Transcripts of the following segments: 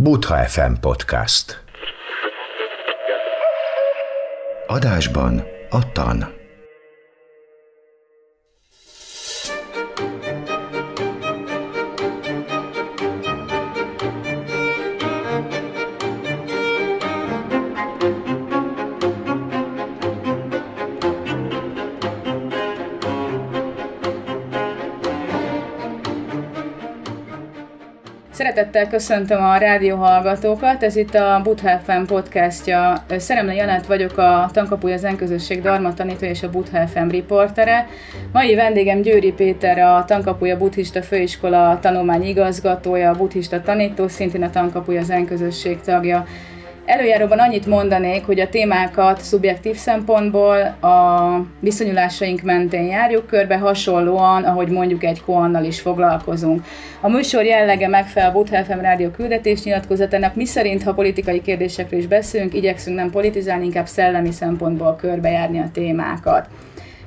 Butha FM Podcast. Adásban a tan. Szeretettel köszöntöm a rádió hallgatókat, ez itt a Butha FM podcastja. Szeremle Janát vagyok, a Tankapuja Zenközösség Darma tanító és a Butha FM riportere. Mai vendégem Győri Péter, a Tankapuja Buddhista Főiskola tanulmány igazgatója, a buddhista tanító, szintén a Tankapuja Zenközösség tagja. Előjáróban annyit mondanék, hogy a témákat szubjektív szempontból a viszonyulásaink mentén járjuk körbe, hasonlóan, ahogy mondjuk egy koannal is foglalkozunk. A műsor jellege megfelel a Butha FM rádió küldetésnyilatkozatának, mi szerint, ha politikai kérdésekről is beszélünk, igyekszünk nem politizálni, inkább szellemi szempontból körbejárni a témákat.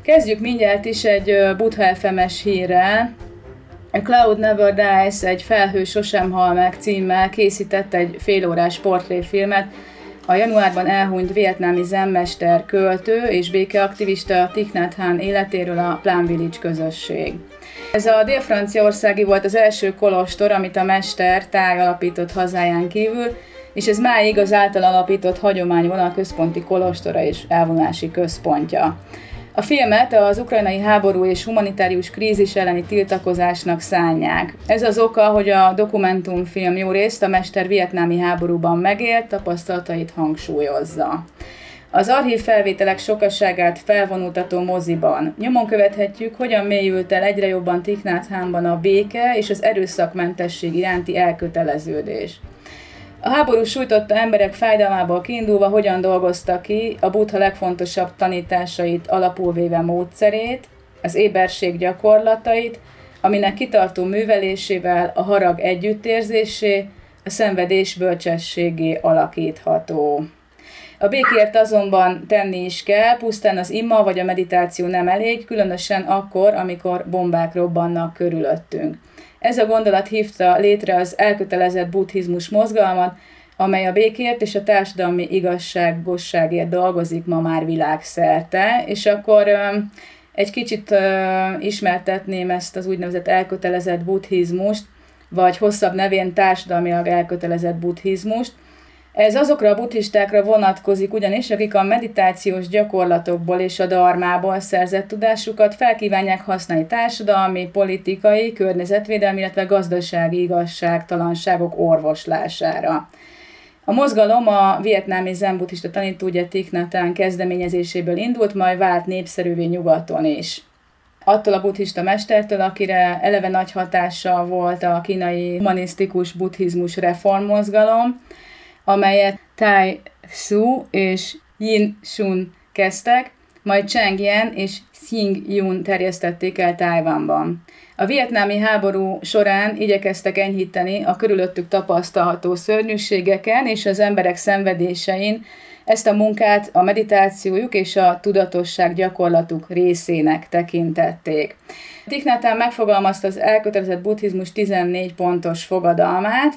Kezdjük mindjárt is egy Butha FM-es hírrel, a Cloud Never Dies egy Felhő sosem hal meg címmel készített egy félórás portréfilmet, a januárban elhunyt vietnámi zenmester, költő és békeaktivista Thich Nhat Hanh életéről a Plum Village közösség. Ez a dél-franciaországi volt az első kolostor, amit a mester táj alapított hazáján kívül, és ez máig az által alapított hagyományvonal központi kolostora és elvonási központja. A filmet az ukrajnai háború és humanitárius krízis elleni tiltakozásnak szánják. Ez az oka, hogy a dokumentumfilm jó részt a mester vietnámi háborúban megélt tapasztalatait hangsúlyozza. Az archív felvételek sokaságát felvonultató moziban nyomon követhetjük, hogyan mélyült el egyre jobban Tiknát Hánban a béke és az erőszakmentesség iránti elköteleződés. A háború sújtotta emberek fájdalmából kiindulva hogyan dolgozta ki a buddha legfontosabb tanításait alapul véve módszerét, az éberség gyakorlatait, aminek kitartó művelésével a harag együttérzésé, a szenvedés bölcsességé alakítható. A békért azonban tenni is kell, pusztán az imma vagy a meditáció nem elég, különösen akkor, amikor bombák robbannak körülöttünk. Ez a gondolat hívta létre az elkötelezett buddhizmus mozgalmat, amely a békért és a társadalmi igazságosságért dolgozik ma már világszerte, és akkor egy kicsit ismertetném ezt az úgynevezett elkötelezett buddhizmust, vagy hosszabb nevén társadalmilag elkötelezett buddhizmust, ez azokra a buddhistákra vonatkozik ugyanis, akik a meditációs gyakorlatokból és a darmából szerzett tudásukat felkívánják használni társadalmi, politikai, környezetvédelmi, illetve gazdasági igazságtalanságok orvoslására. A mozgalom a vietnámi zen buddhista Thich Nhat kezdeményezéséből indult, majd vált népszerűvé nyugaton is attól a buddhista mestertől, akire eleve nagy hatása volt a kínai humanisztikus buddhizmus reformmozgalom, amelyet Tai Su és Yin Shun kezdtek, majd Cheng Yen és Xing Yun terjesztették el Tájvánban. A vietnámi háború során igyekeztek enyhíteni a körülöttük tapasztalható szörnyűségeken és az emberek szenvedésein, ezt a munkát a meditációjuk és a tudatosság gyakorlatuk részének tekintették. Tiknátán megfogalmazta az elkötelezett buddhizmus 14 pontos fogadalmát,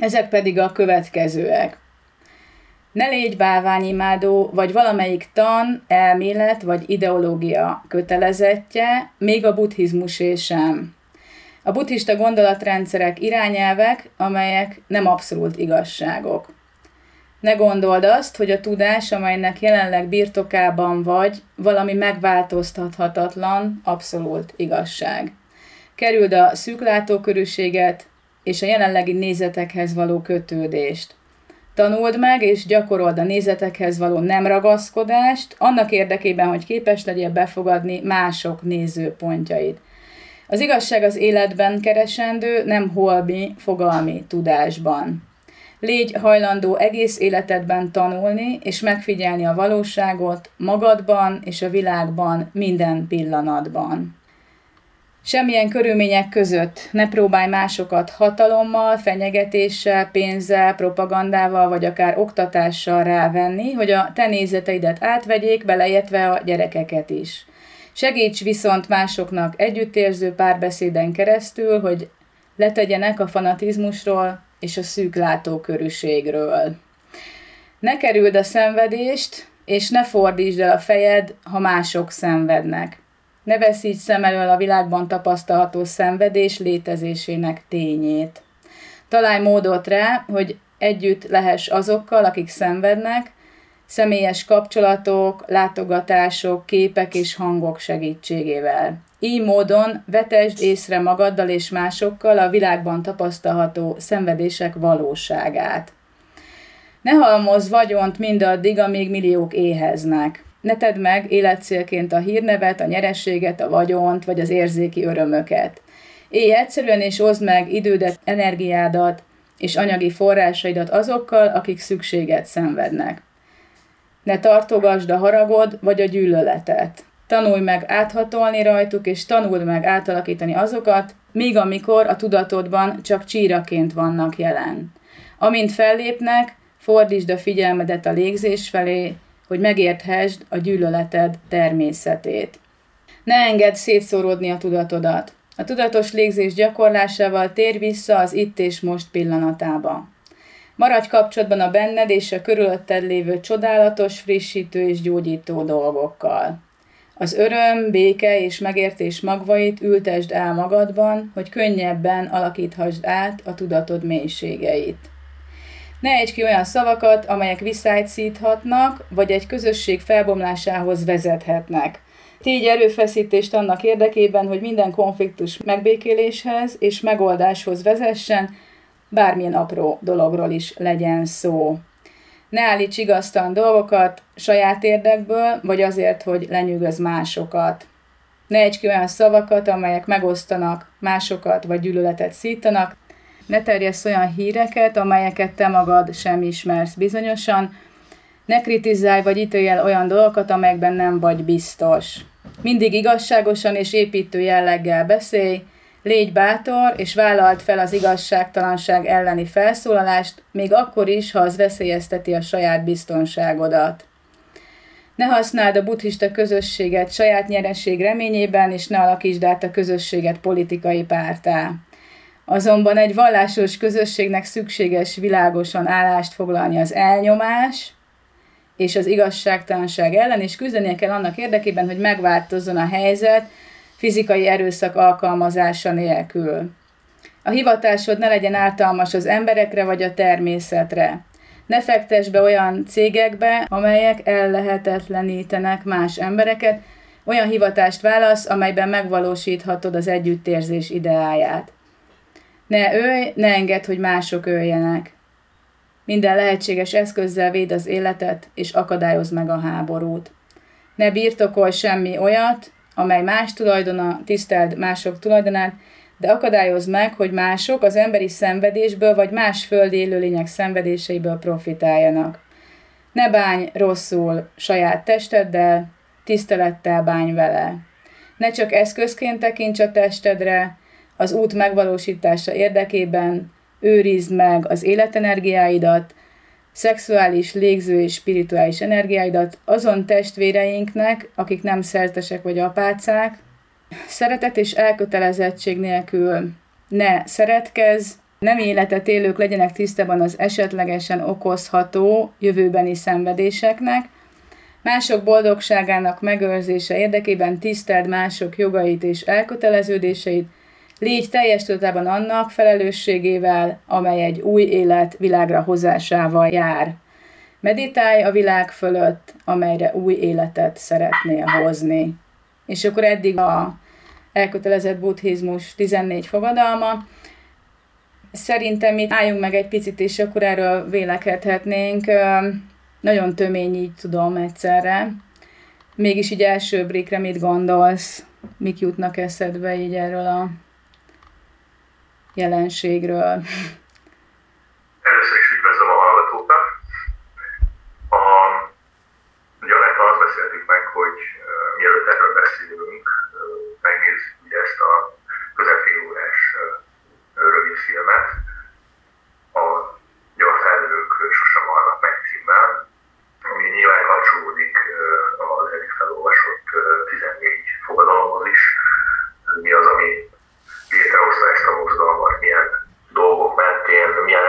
ezek pedig a következőek. Ne légy bálványimádó, vagy valamelyik tan, elmélet vagy ideológia kötelezettje, még a buddhizmusé sem. A buddhista gondolatrendszerek irányelvek, amelyek nem abszolút igazságok. Ne gondold azt, hogy a tudás, amelynek jelenleg birtokában vagy, valami megváltoztathatatlan, abszolút igazság. Kerüld a szűklátókörűséget, és a jelenlegi nézetekhez való kötődést. Tanuld meg és gyakorold a nézetekhez való nem ragaszkodást, annak érdekében, hogy képes legyél befogadni mások nézőpontjait. Az igazság az életben keresendő, nem holmi, fogalmi tudásban. Légy hajlandó egész életedben tanulni és megfigyelni a valóságot magadban és a világban minden pillanatban. Semmilyen körülmények között ne próbálj másokat hatalommal, fenyegetéssel, pénzzel, propagandával vagy akár oktatással rávenni, hogy a te nézeteidet átvegyék, beleértve a gyerekeket is. Segíts viszont másoknak együttérző párbeszéden keresztül, hogy letegyenek a fanatizmusról, és a szűk látókörűségről. Ne kerüld a szenvedést, és ne fordítsd el a fejed, ha mások szenvednek. Ne veszíts szem elől a világban tapasztalható szenvedés létezésének tényét. Találj módot rá, hogy együtt lehess azokkal, akik szenvednek, személyes kapcsolatok, látogatások, képek és hangok segítségével. Így módon vetesd észre magaddal és másokkal a világban tapasztalható szenvedések valóságát. Ne halmoz vagyont mindaddig, amíg milliók éheznek. Ne tedd meg életcélként a hírnevet, a nyerességet, a vagyont vagy az érzéki örömöket. Élj egyszerűen és oszd meg idődet, energiádat és anyagi forrásaidat azokkal, akik szükséget szenvednek. Ne tartogasd a haragod vagy a gyűlöletet. Tanulj meg áthatolni rajtuk, és tanuld meg átalakítani azokat, míg amikor a tudatodban csak csíraként vannak jelen. Amint fellépnek, fordítsd a figyelmedet a légzés felé, hogy megérthesd a gyűlöleted természetét. Ne engedd szétszóródni a tudatodat. A tudatos légzés gyakorlásával tér vissza az itt és most pillanatába. Maradj kapcsolatban a benned és a körülötted lévő csodálatos, frissítő és gyógyító dolgokkal. Az öröm, béke és megértés magvait ültesd el magadban, hogy könnyebben alakíthasd át a tudatod mélységeit. Ne egy ki olyan szavakat, amelyek visszájt szíthatnak, vagy egy közösség felbomlásához vezethetnek. Tégy erőfeszítést annak érdekében, hogy minden konfliktus megbékéléshez és megoldáshoz vezessen, bármilyen apró dologról is legyen szó. Ne állíts igaztan dolgokat saját érdekből, vagy azért, hogy lenyűgöz másokat. Ne egy ki olyan szavakat, amelyek megosztanak másokat, vagy gyűlöletet szítanak. Ne terjessz olyan híreket, amelyeket te magad sem ismersz bizonyosan. Ne kritizálj vagy ítélj el olyan dolgokat, amelyekben nem vagy biztos. Mindig igazságosan és építő jelleggel beszélj, Légy bátor, és vállald fel az igazságtalanság elleni felszólalást, még akkor is, ha az veszélyezteti a saját biztonságodat. Ne használd a buddhista közösséget saját nyereség reményében, és ne alakítsd át a közösséget politikai pártá. Azonban egy vallásos közösségnek szükséges világosan állást foglalni az elnyomás és az igazságtalanság ellen, és küzdenie kell annak érdekében, hogy megváltozzon a helyzet, fizikai erőszak alkalmazása nélkül. A hivatásod ne legyen ártalmas az emberekre vagy a természetre. Ne fektess be olyan cégekbe, amelyek ellehetetlenítenek más embereket, olyan hivatást válasz, amelyben megvalósíthatod az együttérzés ideáját. Ne ölj, ne engedd, hogy mások öljenek. Minden lehetséges eszközzel véd az életet, és akadályozd meg a háborút. Ne birtokolj semmi olyat, amely más tulajdona, tiszteld mások tulajdonát, de akadályoz meg, hogy mások az emberi szenvedésből vagy más földi élőlények szenvedéseiből profitáljanak. Ne bánj rosszul saját testeddel, tisztelettel bánj vele. Ne csak eszközként tekints a testedre, az út megvalósítása érdekében őrizd meg az életenergiáidat, szexuális, légző és spirituális energiáidat azon testvéreinknek, akik nem szertesek vagy apácák. Szeretet és elkötelezettség nélkül ne szeretkezz, nem életet élők legyenek tisztában az esetlegesen okozható jövőbeni szenvedéseknek, mások boldogságának megőrzése érdekében tiszteld mások jogait és elköteleződéseit, Légy teljes tudatában annak felelősségével, amely egy új élet világra hozásával jár. Meditálj a világ fölött, amelyre új életet szeretnél hozni. És akkor eddig a elkötelezett buddhizmus 14 fogadalma. Szerintem itt álljunk meg egy picit, és akkor erről vélekedhetnénk. Nagyon tömény így tudom egyszerre. Mégis így első brékre mit gondolsz? Mik jutnak eszedbe így erről a jelenségről. Először is üdvözlöm a hallgatókat. A, ugye Anetta azt beszéltük meg, hogy uh, mielőtt erről beszélünk, uh, megnézzük ugye ezt a közepén órás uh, rövid filmet, a, felnők sosem halnak meg címmel, ami nyilván kapcsolódik uh, az eddig felolvasott uh, 14 fogadalomhoz is. Mi az, ami létrehozta ezt a mozgalmat, milyen dolgok mentén, milyen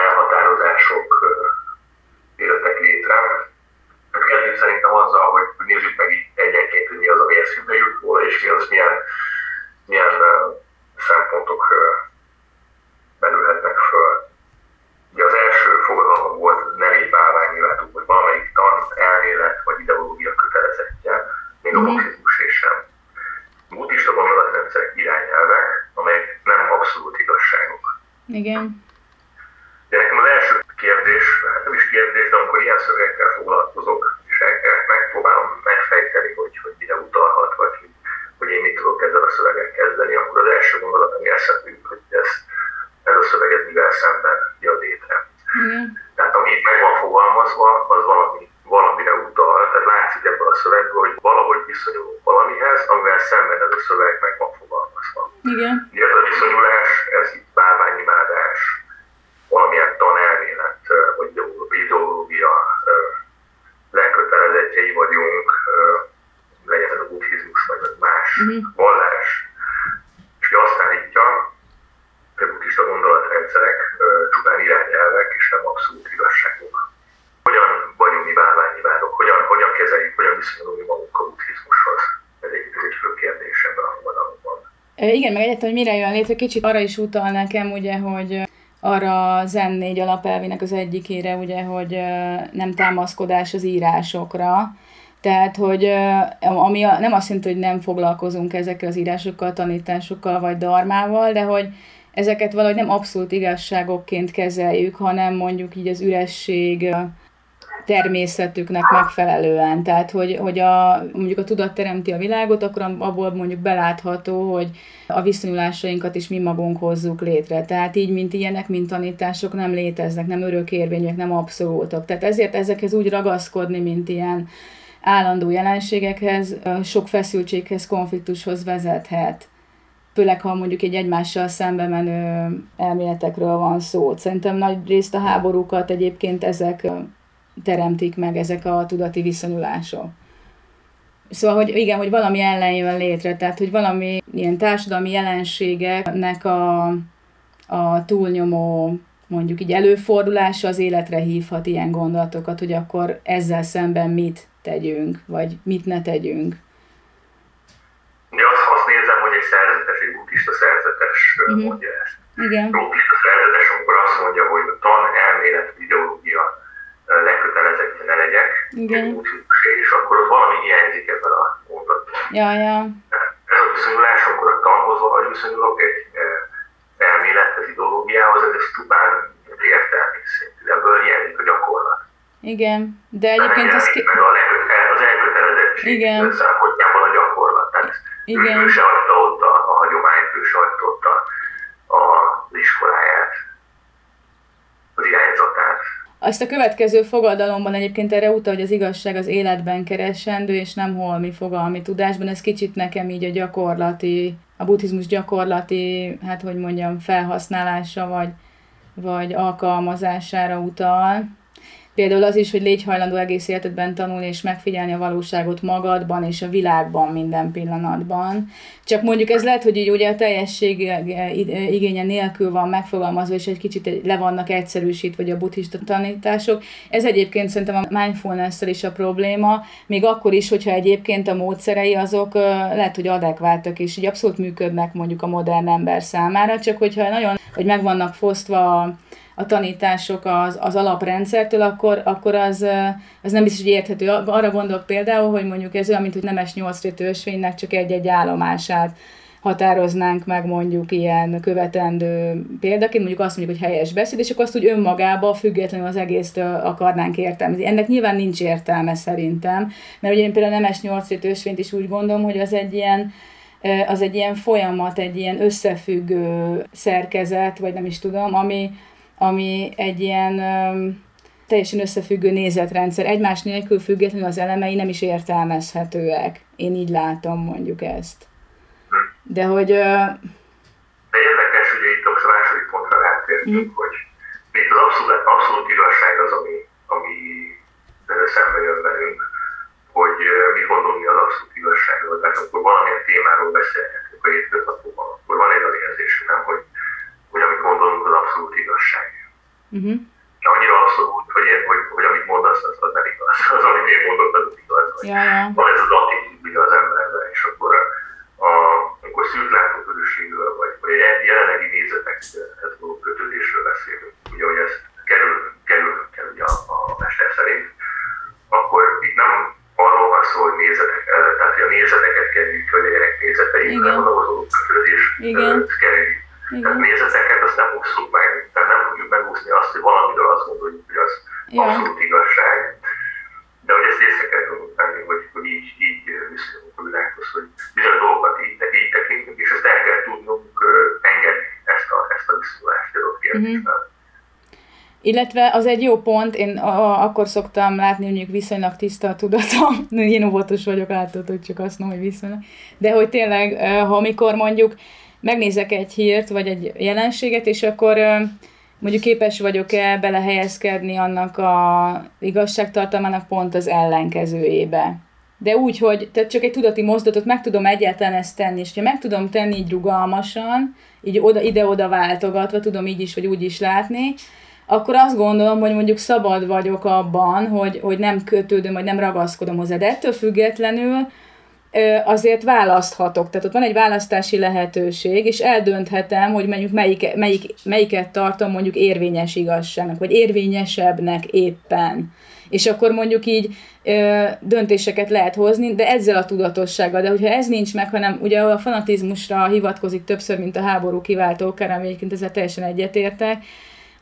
Igen. De nekem az első kérdés, hát nem is kérdés, de amikor ilyen szövegekkel foglalkozok, és megpróbálom megfejteni, hogy, hogy mire utalhat, vagy hogy, hogy én mit tudok ezzel a szöveget kezdeni, akkor az első gondolat, ami eszembe jut, hogy ez, ez a szöveg ez mivel szemben jön létre. Igen. Tehát ami itt meg van fogalmazva, az valami, valamire utal. Tehát látszik ebből a szövegből, hogy valahogy viszonyulunk valamihez, amivel szemben ez a szöveg meg van fogalmazva. Igen. Ugye ez a viszonyulás, ez itt bálványimádás, valamilyen tanelmélet, vagy ideológia lekötelezettjei vagyunk, legyen ez a buddhizmus, vagy más Mhm. vallás. És ugye azt állítja, hogy a buddhista gondolatrendszerek ö, csupán irányelvek és nem abszolút igazságok. Hogyan vagyunk mi bálványimádok, hogyan, hogyan kezeljük, hogyan viszonyulunk mi magunk a buddhizmushoz? Ez egy, ez egy fő kérdés ebben a fogadalomban. Egyáltalán, hogy mire jön létre, kicsit arra is utal nekem, ugye, hogy arra a Zen négy alapelvének az egyikére, ugye, hogy nem támaszkodás az írásokra, tehát, hogy ami a, nem azt jelenti, hogy nem foglalkozunk ezekkel az írásokkal, tanításokkal vagy darmával, de hogy ezeket valahogy nem abszolút igazságokként kezeljük, hanem mondjuk így az üresség természetüknek megfelelően. Tehát, hogy, hogy a, mondjuk a tudat teremti a világot, akkor abból mondjuk belátható, hogy a viszonyulásainkat is mi magunk hozzuk létre. Tehát így, mint ilyenek, mint tanítások nem léteznek, nem örökérvényűek, nem abszolútok. Tehát ezért ezekhez úgy ragaszkodni, mint ilyen állandó jelenségekhez, sok feszültséghez, konfliktushoz vezethet. Főleg, ha mondjuk egy egymással szembe menő elméletekről van szó. Szerintem nagy részt a háborúkat egyébként ezek teremtik meg, ezek a tudati viszonyulások. Szóval, hogy igen, hogy valami ellen jön létre, tehát, hogy valami ilyen társadalmi jelenségeknek a, a túlnyomó mondjuk így előfordulása az életre hívhat ilyen gondolatokat, hogy akkor ezzel szemben mit tegyünk, vagy mit ne tegyünk. Ugye azt, azt nézem, hogy egy szerzetes, egy buddhista szerzetes uh-huh. mondja ezt. Igen. A buddhista szerzetes, amikor azt mondja, hogy a tan, elmélet, ö, lekötelezettje ne legyek, Igen. buddhizmusé, és akkor ott valami hiányzik ebben a mondatban. Ja, ja. Ez a viszonyulás, amikor a tanhoz valahogy viszonyulok egy elmélethez, ideológiához, ez, ez csupán értelmi szintű. Ebből hiányzik a gyakorlat. Igen. De egyébként az ki... Meg a leköte- az elkötelezettség Igen. szempontjában a gyakorlat. Tehát Igen. Ő, se hagyta ott a, a hagyományt, ő se hagyta ott a, a, az iskoláját, az irányzatát. Azt a következő fogadalomban egyébként erre utal, hogy az igazság az életben keresendő, és nem holmi fogalmi tudásban. Ez kicsit nekem így a gyakorlati, a buddhizmus gyakorlati, hát hogy mondjam, felhasználása, vagy, vagy alkalmazására utal. Például az is, hogy légy hajlandó egész életedben tanulni és megfigyelni a valóságot magadban és a világban minden pillanatban. Csak mondjuk ez lehet, hogy így ugye a teljesség igénye nélkül van megfogalmazva, és egy kicsit le vannak egyszerűsítve, vagy a buddhista tanítások. Ez egyébként szerintem a mindfulness is a probléma, még akkor is, hogyha egyébként a módszerei azok lehet, hogy adekváltak, és így abszolút működnek mondjuk a modern ember számára, csak hogyha nagyon, hogy meg vannak fosztva a tanítások az, az alaprendszertől, akkor, akkor az, az nem biztos, hogy érthető. Arra gondolok például, hogy mondjuk ez olyan, mint hogy nemes nyolcrétű ösvénynek csak egy-egy állomását határoznánk meg mondjuk ilyen követendő példaként, mondjuk azt mondjuk, hogy helyes beszéd, és akkor azt úgy önmagába függetlenül az egészt akarnánk értelmezni. Ennek nyilván nincs értelme szerintem, mert ugye én például a nemes nyolcrétű ösvényt is úgy gondolom, hogy az egy ilyen az egy ilyen folyamat, egy ilyen összefüggő szerkezet, vagy nem is tudom, ami, ami egy ilyen teljesen összefüggő nézetrendszer. Egymás nélkül függetlenül az elemei nem is értelmezhetőek. Én így látom mondjuk ezt. De hogy... De érdekes, hogy itt most a második pontra rátértünk, mm. hogy itt az abszolút, abszolút igazság az, ami, ami szembe jön velünk, hogy mit gondolunk mi az abszolút igazságról. Tehát amikor valamilyen témáról beszélhetünk a hétköznapokban, akkor van egy olyan érzésünk, nem, hogy, hogy amit gondolunk, az abszolút igazság. uh-huh. Annyira abszolút, hogy, én, hogy, hogy amit mondasz, az, az nem igaz. Az, amit én mondok, az igaz. Vagy ja, ja. Van ez az attitűdje az emberben, és akkor a, amikor szűk látókörűségről, vagy, vagy egy jelenlegi nézetekhez való kötődésről beszélünk, ugye, hogy ezt kerül, kell ugye a, a mester szerint, akkor itt nem arról van szó, hogy nézetek, tehát hogy a nézeteket kerüljük, hogy legyenek nézeteink, hanem az ahhoz való kötődés kerüljük. Tehát nézeteket azt nem osszuk meg, hogy valamiről azt gondoljuk, hogy az ja. abszolút igazság, de hogy ezt észre kell tudnunk tenni, hogy, hogy így, így viszonyulunk a világhoz, hogy bizony dolgokat így, így tekintünk, és ezt el kell tudnunk engedni, ezt a, ezt a viszonyulást adott kérdésben. Mm-hmm. Illetve az egy jó pont, én a, akkor szoktam látni, hogy mondjuk viszonylag tiszta a tudatom, én óvatos vagyok, látod, hogy csak azt mondom, hogy viszonylag, de hogy tényleg, ha amikor mondjuk megnézek egy hírt, vagy egy jelenséget, és akkor mondjuk képes vagyok-e belehelyezkedni annak a igazságtartalmának pont az ellenkezőjébe. De úgy, hogy tehát csak egy tudati mozdulatot meg tudom egyáltalán ezt tenni, és ha meg tudom tenni így rugalmasan, így oda, ide-oda váltogatva, tudom így is, vagy úgy is látni, akkor azt gondolom, hogy mondjuk szabad vagyok abban, hogy, hogy nem kötődöm, vagy nem ragaszkodom hozzá. De ettől függetlenül azért választhatok. Tehát ott van egy választási lehetőség, és eldönthetem, hogy mondjuk melyik, melyik, melyiket tartom mondjuk érvényes igazságnak, vagy érvényesebbnek éppen. És akkor mondjuk így ö, döntéseket lehet hozni, de ezzel a tudatossággal. De hogyha ez nincs meg, hanem ugye a fanatizmusra hivatkozik többször, mint a háború kiváltó kerem, egyébként ezzel teljesen egyetértek,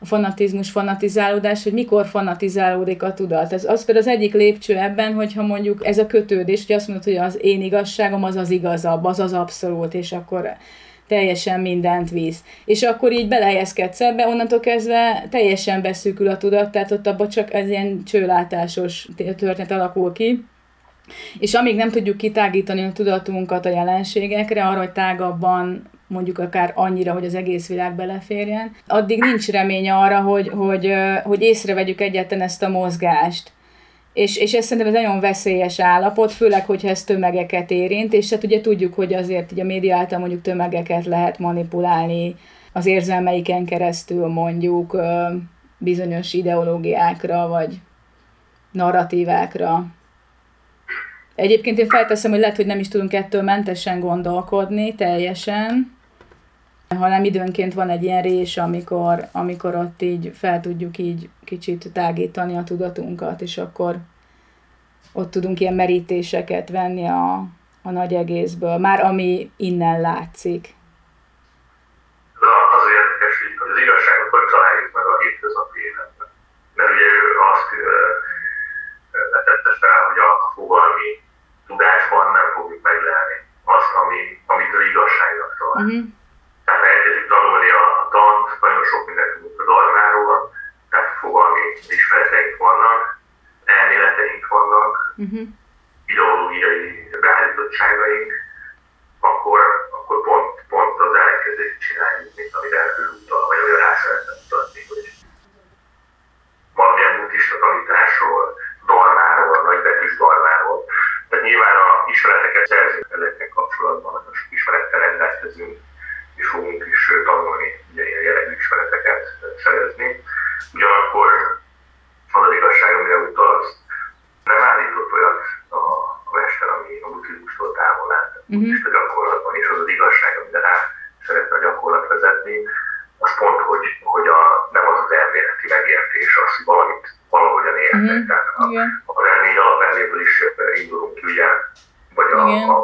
a fanatizmus, fanatizálódás, hogy mikor fanatizálódik a tudat. Ez az például az egyik lépcső ebben, hogyha mondjuk ez a kötődés, hogy azt mondod, hogy az én igazságom az az igazabb, az az abszolút, és akkor teljesen mindent visz. És akkor így belehelyezkedsz ebbe, onnantól kezdve teljesen beszűkül a tudat, tehát ott abban csak ez ilyen csőlátásos történet alakul ki. És amíg nem tudjuk kitágítani a tudatunkat a jelenségekre, arra, hogy tágabban mondjuk akár annyira, hogy az egész világ beleférjen, addig nincs remény arra, hogy, hogy, hogy észrevegyük egyáltalán ezt a mozgást. És, és ez szerintem egy nagyon veszélyes állapot, főleg, hogyha ez tömegeket érint, és hát ugye tudjuk, hogy azért ugye a média által mondjuk tömegeket lehet manipulálni az érzelmeiken keresztül mondjuk bizonyos ideológiákra, vagy narratívákra. Egyébként én felteszem, hogy lehet, hogy nem is tudunk ettől mentesen gondolkodni teljesen, hanem időnként van egy ilyen rés, amikor, amikor ott így fel tudjuk így kicsit tágítani a tudatunkat, és akkor ott tudunk ilyen merítéseket venni a, a nagy egészből, már ami innen látszik. Az érdekes, hogy az igazságot hogy találjuk meg a hétköznapi életben. Mert ugye ő azt vetette fel, hogy a fogalmi tudásban nem fogjuk meglelni azt, ami, amit az igazságnak tart. Uh-huh tehát elkezdjük tanulni a tant, nagyon sok mindent tudunk a darmáról, tehát fogalmi ismereteink vannak, elméleteink vannak, uh-huh. ideológiai beállítottságaink, akkor, akkor pont, pont az ellenkezőt csináljuk, mint amit ő utal, vagy olyan rá szeretne mutatni, hogy valamilyen buddhista tanításról, darmáról, nagybetűs darmáról. Tehát nyilván a ismereteket szerzünk ezekkel kapcsolatban, a sok ismerettel rendelkezünk, és fogunk is tanulni ilyen jellegű ismereteket szerezni. Ugyanakkor az az igazság, amire utalsz, nem állított olyat a, a mester, ami a buddhizmustól távol állt. Uh-huh. a gyakorlatban, és az az igazság, amire rá szeretne a gyakorlat vezetni, az pont, hogy, hogy a, nem az az elméleti megértés, az, hogy valamit valahogyan értek. Uh-huh. Tehát a, yeah. a elmény alapelméből is indulunk ki, ugye, vagy a, yeah. a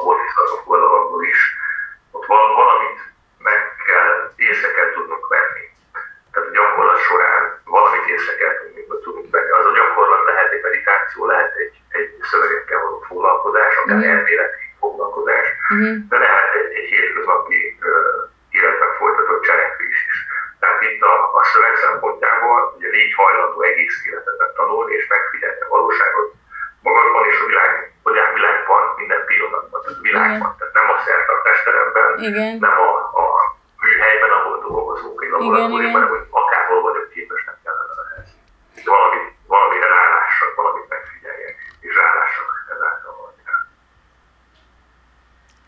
oldalakból is, ott valamit meg kell, észre kell tudnunk venni. Tehát a gyakorlat során valamit észre kell tudnunk, tudnunk venni. Az a gyakorlat lehet egy meditáció, lehet egy, egy szövegekkel való foglalkozás, akár mm. elméleti foglalkozás, mm. de lehet egy, egy hétköznapi uh, életben folytatott cselekvés is. Tehát itt a, a szöveg szempontjából ugye légy hajlandó egész életet tanulni és megfigyelni a valóságot magadban és a világ, a világban, minden pillanatban, tehát a világban. Igen. Tehát nem a szertartás teremben, Igen. nem a, a műhelyben, ahol dolgozunk, egy laboratóriumban, hogy akárhol vagyok képesnek kellene ehhez. Valami, valamire rálássak, valamit megfigyeljek, és rálássak ezáltal valamire.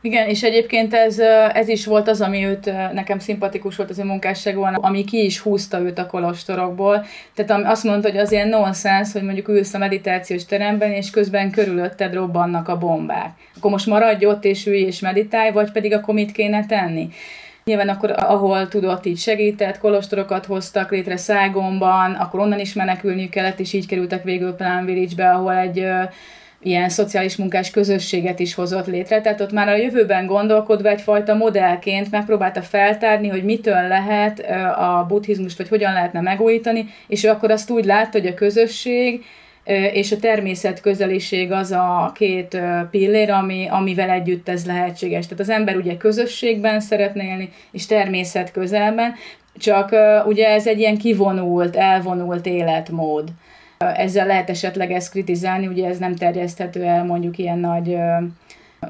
Igen, és egyébként ez, ez is volt az, ami őt nekem szimpatikus volt az ő munkásságban, ami ki is húzta őt a kolostorokból. Tehát azt mondta, hogy az ilyen nonsens, hogy mondjuk ülsz a meditációs teremben, és közben körülötted robbannak a bombák. Akkor most maradj ott és ülj és meditálj, vagy pedig akkor mit kéne tenni? Nyilván akkor, ahol tudott, így segített, kolostorokat hoztak létre Szágomban, akkor onnan is menekülniük kellett, és így kerültek végül Plum Village-be, ahol egy ilyen szociális munkás közösséget is hozott létre, tehát ott már a jövőben gondolkodva egyfajta modellként megpróbálta feltárni, hogy mitől lehet a buddhizmust, vagy hogyan lehetne megújítani, és ő akkor azt úgy látta, hogy a közösség és a természet közeliség az a két pillér, ami, amivel együtt ez lehetséges. Tehát az ember ugye közösségben szeretne élni, és természet közelben, csak ugye ez egy ilyen kivonult, elvonult életmód. Ezzel lehet esetleg ezt kritizálni, ugye ez nem terjeszthető el mondjuk ilyen nagy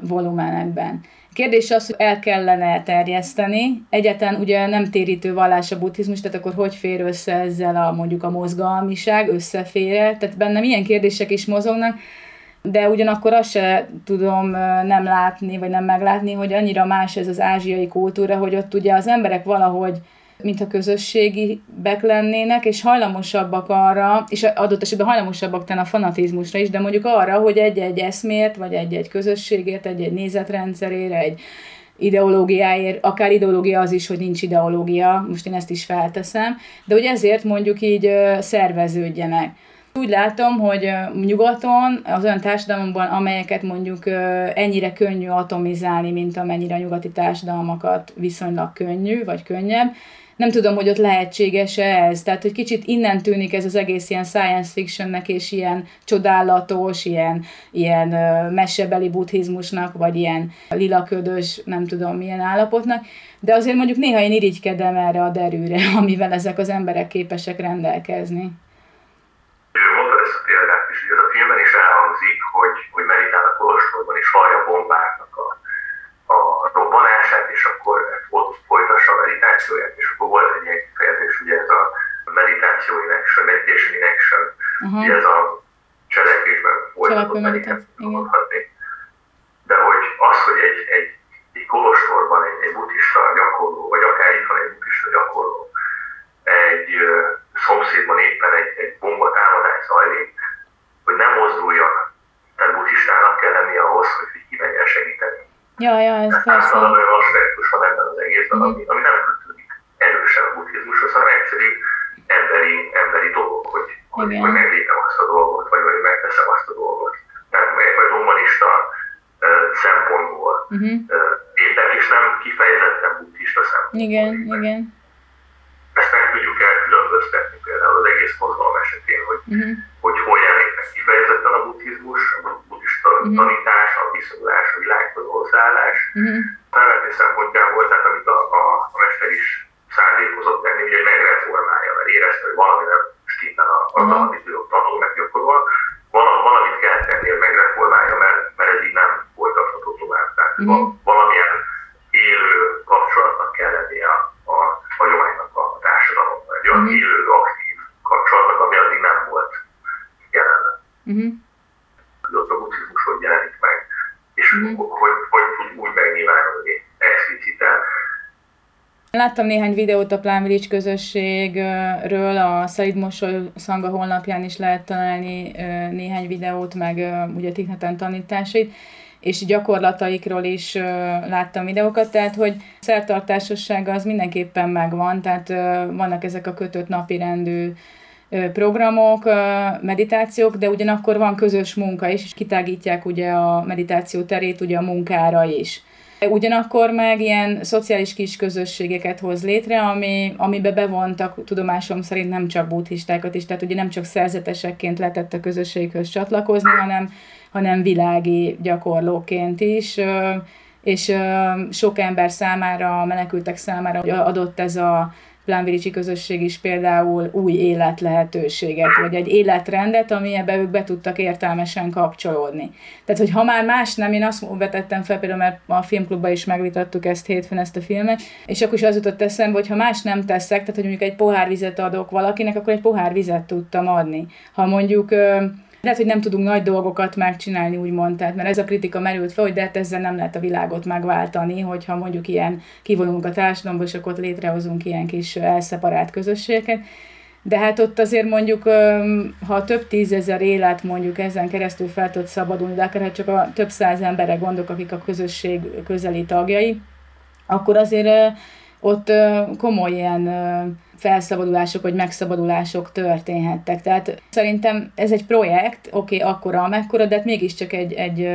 volumenekben. Kérdés az, hogy el kellene terjeszteni. Egyetlen ugye nem térítő vallás a buddhizmus, tehát akkor hogy fér össze ezzel a mondjuk a mozgalmiság, összefér Tehát bennem ilyen kérdések is mozognak, de ugyanakkor azt se tudom nem látni, vagy nem meglátni, hogy annyira más ez az ázsiai kultúra, hogy ott ugye az emberek valahogy mint a közösségibek lennének, és hajlamosabbak arra, és adott esetben hajlamosabbak a fanatizmusra is, de mondjuk arra, hogy egy-egy eszmért, vagy egy-egy közösségért, egy-egy nézetrendszerére, egy ideológiáért, akár ideológia az is, hogy nincs ideológia, most én ezt is felteszem, de hogy ezért mondjuk így szerveződjenek. Úgy látom, hogy nyugaton, az olyan társadalomban, amelyeket mondjuk ennyire könnyű atomizálni, mint amennyire a nyugati társadalmakat viszonylag könnyű, vagy könnyebb, nem tudom, hogy ott lehetséges-e ez. Tehát, hogy kicsit innen tűnik ez az egész ilyen science fictionnek, és ilyen csodálatos, ilyen, ilyen mesebeli buddhizmusnak, vagy ilyen lilaködös, nem tudom milyen állapotnak. De azért mondjuk néha én irigykedem erre a derűre, amivel ezek az emberek képesek rendelkezni. Mondta ezt a példát is, hogy ez a filmben is elhangzik, hogy, hogy meditál a kolostorban, és hallja bombáknak a, robbanását, és akkor ott folytassa a meditációját, és akkor volt egy ilyen kifejezés, ugye ez a meditáció in action, meditation in action, uh-huh. ugye ez a cselekvésben folytatott meditáció De hogy az, hogy egy, egy, egy kolostorban egy, egy buddhista gyakorló, vagy akár itt van egy buddhista gyakorló, egy uh, szomszédban éppen egy, egy bomba támadás zajlik, hogy nem mozduljon, tehát buddhistának kell lenni ahhoz, hogy ki menjen segíteni. Ja, ja, ez persze. Valami olyan aspektus van ebben az egészben, mm. ami, ami nem kötődik erősen a buddhizmushoz, hanem egyszerű emberi, emberi dolog, hogy, hogy, hogy meglépem azt a dolgot, vagy, vagy megteszem azt a dolgot. Tehát vagy humanista uh, szempontból uh-huh. uh, és nem kifejezetten buddhista szempontból. Igen, igen. Ezt meg tudjuk elkülönböztetni például az egész mozgalom esetén, hogy, uh-huh. hogy hol jelenik meg kifejezetten a buddhizmus, a uh-huh. tanítás, a viszonyulás, a világhoz hozzáállás. Uh-huh. Felvetni szempontjából, tehát amit a, a, a mester is szándékozott tenni, ugye megreformálja, mert érezte, hogy valami nem stimmel a, a uh-huh. tanítők tanul, meg gyakorol. Val, valamit kell tenni, hogy megreformálja, mert, mert ez így nem folytatható tovább. Tehát uh-huh. valamilyen élő kapcsolatnak kell lennie a, a hagyománynak a társadalomban. Egy olyan uh-huh. élő, aktív kapcsolatnak, ami addig nem volt jelen. Uh-huh. Ott a buddhizmus hogy jelenik meg, és uh-huh. hogy, hogy tud úgy megnyilvánulni expliciten. Láttam néhány videót a Plánvilics közösségről, a Szaid Mosoly Szanga honlapján is lehet találni néhány videót, meg ugye Tigneten tanításait, és gyakorlataikról is láttam videókat, tehát hogy szertartásossága az mindenképpen megvan, tehát vannak ezek a kötött napirendű programok, meditációk, de ugyanakkor van közös munka is, és kitágítják ugye a meditáció terét ugye a munkára is. Ugyanakkor meg ilyen szociális kis közösségeket hoz létre, ami, amibe bevontak tudomásom szerint nem csak buddhistákat is, tehát ugye nem csak szerzetesekként lehetett a közösséghöz csatlakozni, hanem, hanem világi gyakorlóként is és sok ember számára, menekültek számára adott ez a plánviricsi közösség is például új életlehetőséget, vagy egy életrendet, amiben ők be tudtak értelmesen kapcsolódni. Tehát, hogy ha már más nem, én azt vetettem fel, például mert a filmklubban is megvitattuk ezt hétfőn, ezt a filmet, és akkor is az jutott eszembe, hogy ha más nem teszek, tehát hogy mondjuk egy pohár vizet adok valakinek, akkor egy pohár vizet tudtam adni. Ha mondjuk lehet, hogy nem tudunk nagy dolgokat megcsinálni, úgymond, tehát, mert ez a kritika merült fel, hogy de hát ezzel nem lehet a világot megváltani, hogyha mondjuk ilyen kivonulunk a társadalomból, és akkor létrehozunk ilyen kis elszeparált közösségeket. De hát ott azért mondjuk, ha több tízezer élet mondjuk ezen keresztül fel tud szabadulni, de akár csak a több száz emberre gondolok, akik a közösség közeli tagjai, akkor azért ott komoly ilyen felszabadulások vagy megszabadulások történhettek. Tehát szerintem ez egy projekt, oké, okay, akkora, amekkora, de hát mégiscsak egy, egy,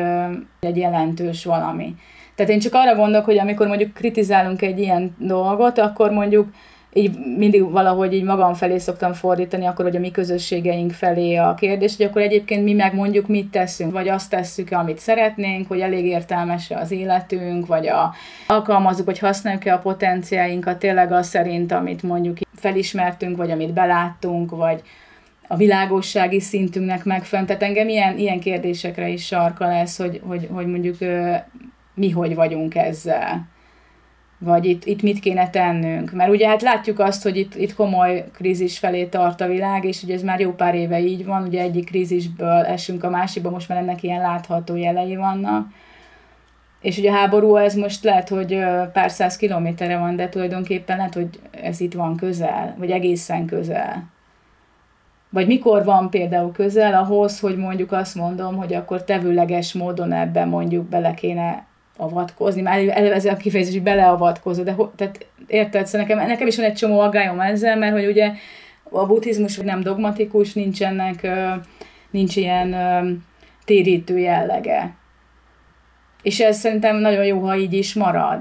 egy jelentős valami. Tehát én csak arra gondolok, hogy amikor mondjuk kritizálunk egy ilyen dolgot, akkor mondjuk így mindig valahogy így magam felé szoktam fordítani, akkor, hogy a mi közösségeink felé a kérdés, hogy akkor egyébként mi meg mondjuk mit teszünk, vagy azt tesszük amit szeretnénk, hogy elég értelmes az életünk, vagy a, alkalmazzuk, vagy használjuk-e a potenciáinkat tényleg az szerint, amit mondjuk felismertünk, vagy amit beláttunk, vagy a világossági szintünknek megfelelően. Tehát engem ilyen, ilyen kérdésekre is sarka lesz, hogy, hogy, hogy mondjuk mi hogy vagyunk ezzel vagy itt, itt mit kéne tennünk. Mert ugye hát látjuk azt, hogy itt, itt komoly krízis felé tart a világ, és ugye ez már jó pár éve így van, ugye egyik krízisből esünk a másikba, most már ennek ilyen látható jelei vannak. És ugye a háború ez most lehet, hogy pár száz kilométerre van, de tulajdonképpen lehet, hogy ez itt van közel, vagy egészen közel. Vagy mikor van például közel ahhoz, hogy mondjuk azt mondom, hogy akkor tevőleges módon ebben mondjuk bele kéne avatkozni, már eleve ez a kifejezés, hogy beleavatkozó, de tehát érted, szóval nekem, nekem is van egy csomó aggályom ezzel, mert hogy ugye a buddhizmus nem dogmatikus, nincsenek, nincs ilyen térítő jellege. És ez szerintem nagyon jó, ha így is marad.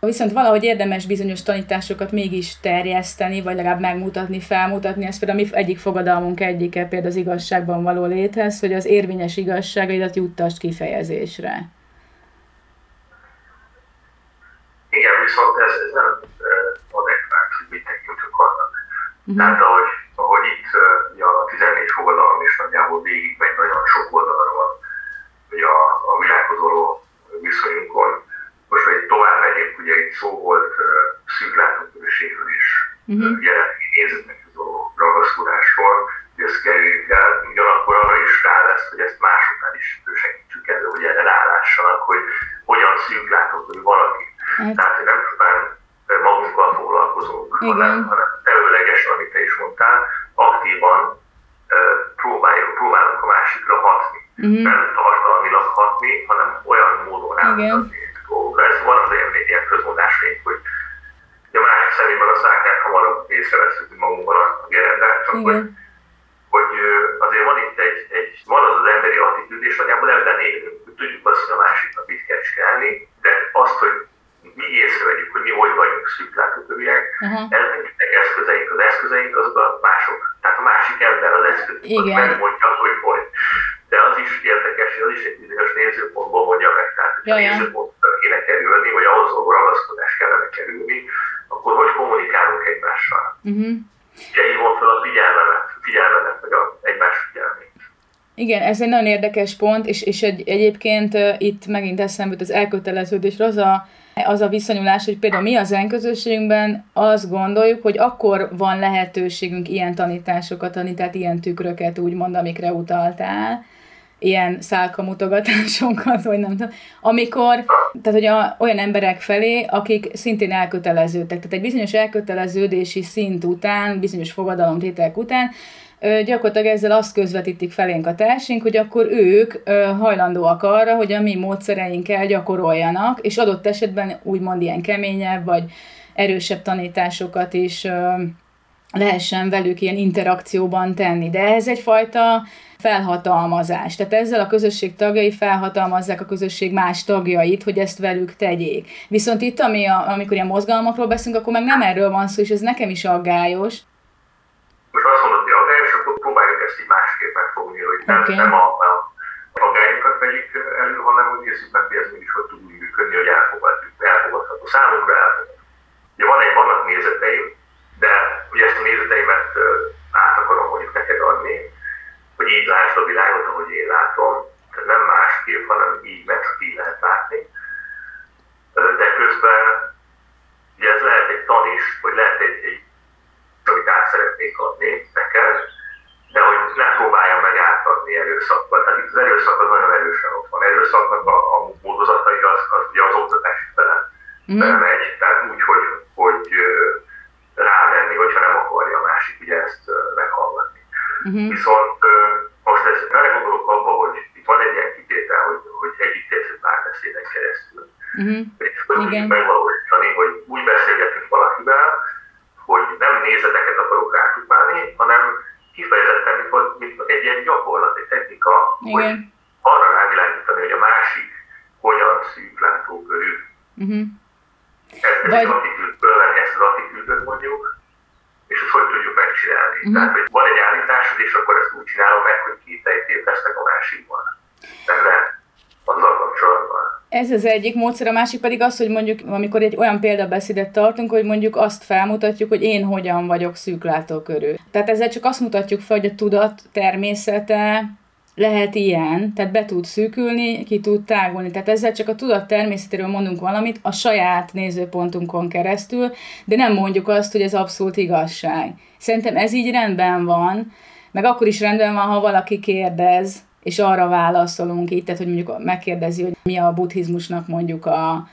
Viszont valahogy érdemes bizonyos tanításokat mégis terjeszteni, vagy legalább megmutatni, felmutatni. Ez például mi egyik fogadalmunk egyike, például az igazságban való léthez, hogy az érvényes igazságaidat juttasd kifejezésre. Igen, viszont ez, ez nem adekvát, hogy mit tekintünk annak. Uh-huh. Tehát ahogy, ahogy itt ja, a 14 fogadalom is nagyjából végig megy nagyon sok oldalra van, hogy a, a világhoz való viszonyunkon. Most egy tovább megyünk, ugye itt szó volt szűklátókörösségről is, uh-huh nézetnek való ragaszkodásról, hogy ezt kerüljük el, ugyanakkor arra is rá lesz, hogy ezt másoknál is segítsük elő, hogy erre rálássanak, hogy hogyan szűklátókörű valaki Hát. Tehát nem csupán magunkkal foglalkozunk, hanem, hanem előlegesen, amit te is mondtál, aktívan próbáljuk, próbálunk a másikra hatni. Uh-huh. Nem tartalmilag hatni, hanem olyan módon rámutatni dolgokra. Ez van az ilyen, ilyen közmondásaink, hogy a másik szemében a szákát hamarabb észreveszünk, hogy magunkban a gerendát, csak hogy, hogy azért van itt egy, egy, van az az emberi attitűd, és nagyjából ebben élünk. Tudjuk azt, hogy a másiknak mit kell csinálni, de azt, hogy mi észrevegyük, hogy mi hogy vagyunk szűklátókörűek, uh-huh. elmennek eszközeink, az eszközeink azok a mások, tehát a másik ember az eszköz, Igen. megmondja, hogy hogy. De az is érdekes, hogy az is egy bizonyos nézőpontból mondja meg, tehát hogy a nézőpontra kéne kerülni, vagy ahhoz való ragaszkodás kellene kerülni, akkor hogy kommunikálunk egymással. Uh-huh. Ugye hívom fel a figyelmemet, figyelmemet, vagy a egymás figyelmét. Igen, ez egy nagyon érdekes pont, és, és egy, egyébként itt megint eszembe az elköteleződés, az a az a viszonyulás, hogy például mi az közösségünkben azt gondoljuk, hogy akkor van lehetőségünk ilyen tanításokat adni, tehát ilyen tükröket úgymond, amikre utaltál, ilyen szálkamutogatásokat, vagy nem tudom, amikor, tehát hogy a, olyan emberek felé, akik szintén elköteleződtek, tehát egy bizonyos elköteleződési szint után, bizonyos fogadalomtételek után gyakorlatilag ezzel azt közvetítik felénk a társaink, hogy akkor ők hajlandóak arra, hogy a mi módszereinkkel gyakoroljanak, és adott esetben úgymond ilyen keményebb, vagy erősebb tanításokat is lehessen velük ilyen interakcióban tenni. De ez egyfajta felhatalmazás. Tehát ezzel a közösség tagjai felhatalmazzák a közösség más tagjait, hogy ezt velük tegyék. Viszont itt, ami a, amikor ilyen mozgalmakról beszélünk, akkor meg nem erről van szó, és ez nekem is aggályos. Most azt mondod, hogy aggályos, ezt így másképp megfogni, hogy nem, okay. nem a, a aggályokat vegyük elő, hanem hogy nézzük meg, hogy ez mégis hogy tud úgy működni, hogy elfogadjuk, elfogadható. Számunkra elfogadható. Ugye van egy, vannak nézeteim, de ugye ezt a nézeteimet át akarom mondjuk neked adni, hogy így lásd a világot, ahogy én látom. Nem másképp, hanem így, mert így lehet látni. De közben erőszaknak a, a módozatai az, az ugye az oktatás mm. megy, tehát úgy, hogy, hogy rámenni, hogyha nem akarja a másik ugye ezt meghallgatni. Mm-hmm. Viszont most ezt belegondolok abba, hogy itt van egy ilyen kitétel, hogy, hogy együttérző párbeszéden keresztül. Mm-hmm. És úgy megvalósítani, hogy úgy beszélgetünk valakivel, hogy nem nézeteket akarok rátukmálni, hanem kifejezetten, mint, mint egy ilyen gyakorlati technika, Igen. hogy az egyik módszer, a másik pedig az, hogy mondjuk, amikor egy olyan példabeszédet tartunk, hogy mondjuk azt felmutatjuk, hogy én hogyan vagyok szűklátókörű. Tehát ezzel csak azt mutatjuk fel, hogy a tudat természete lehet ilyen, tehát be tud szűkülni, ki tud tágulni. Tehát ezzel csak a tudat természetéről mondunk valamit a saját nézőpontunkon keresztül, de nem mondjuk azt, hogy ez abszolút igazság. Szerintem ez így rendben van, meg akkor is rendben van, ha valaki kérdez, és arra válaszolunk így, tehát hogy mondjuk megkérdezi, hogy mi a buddhizmusnak mondjuk a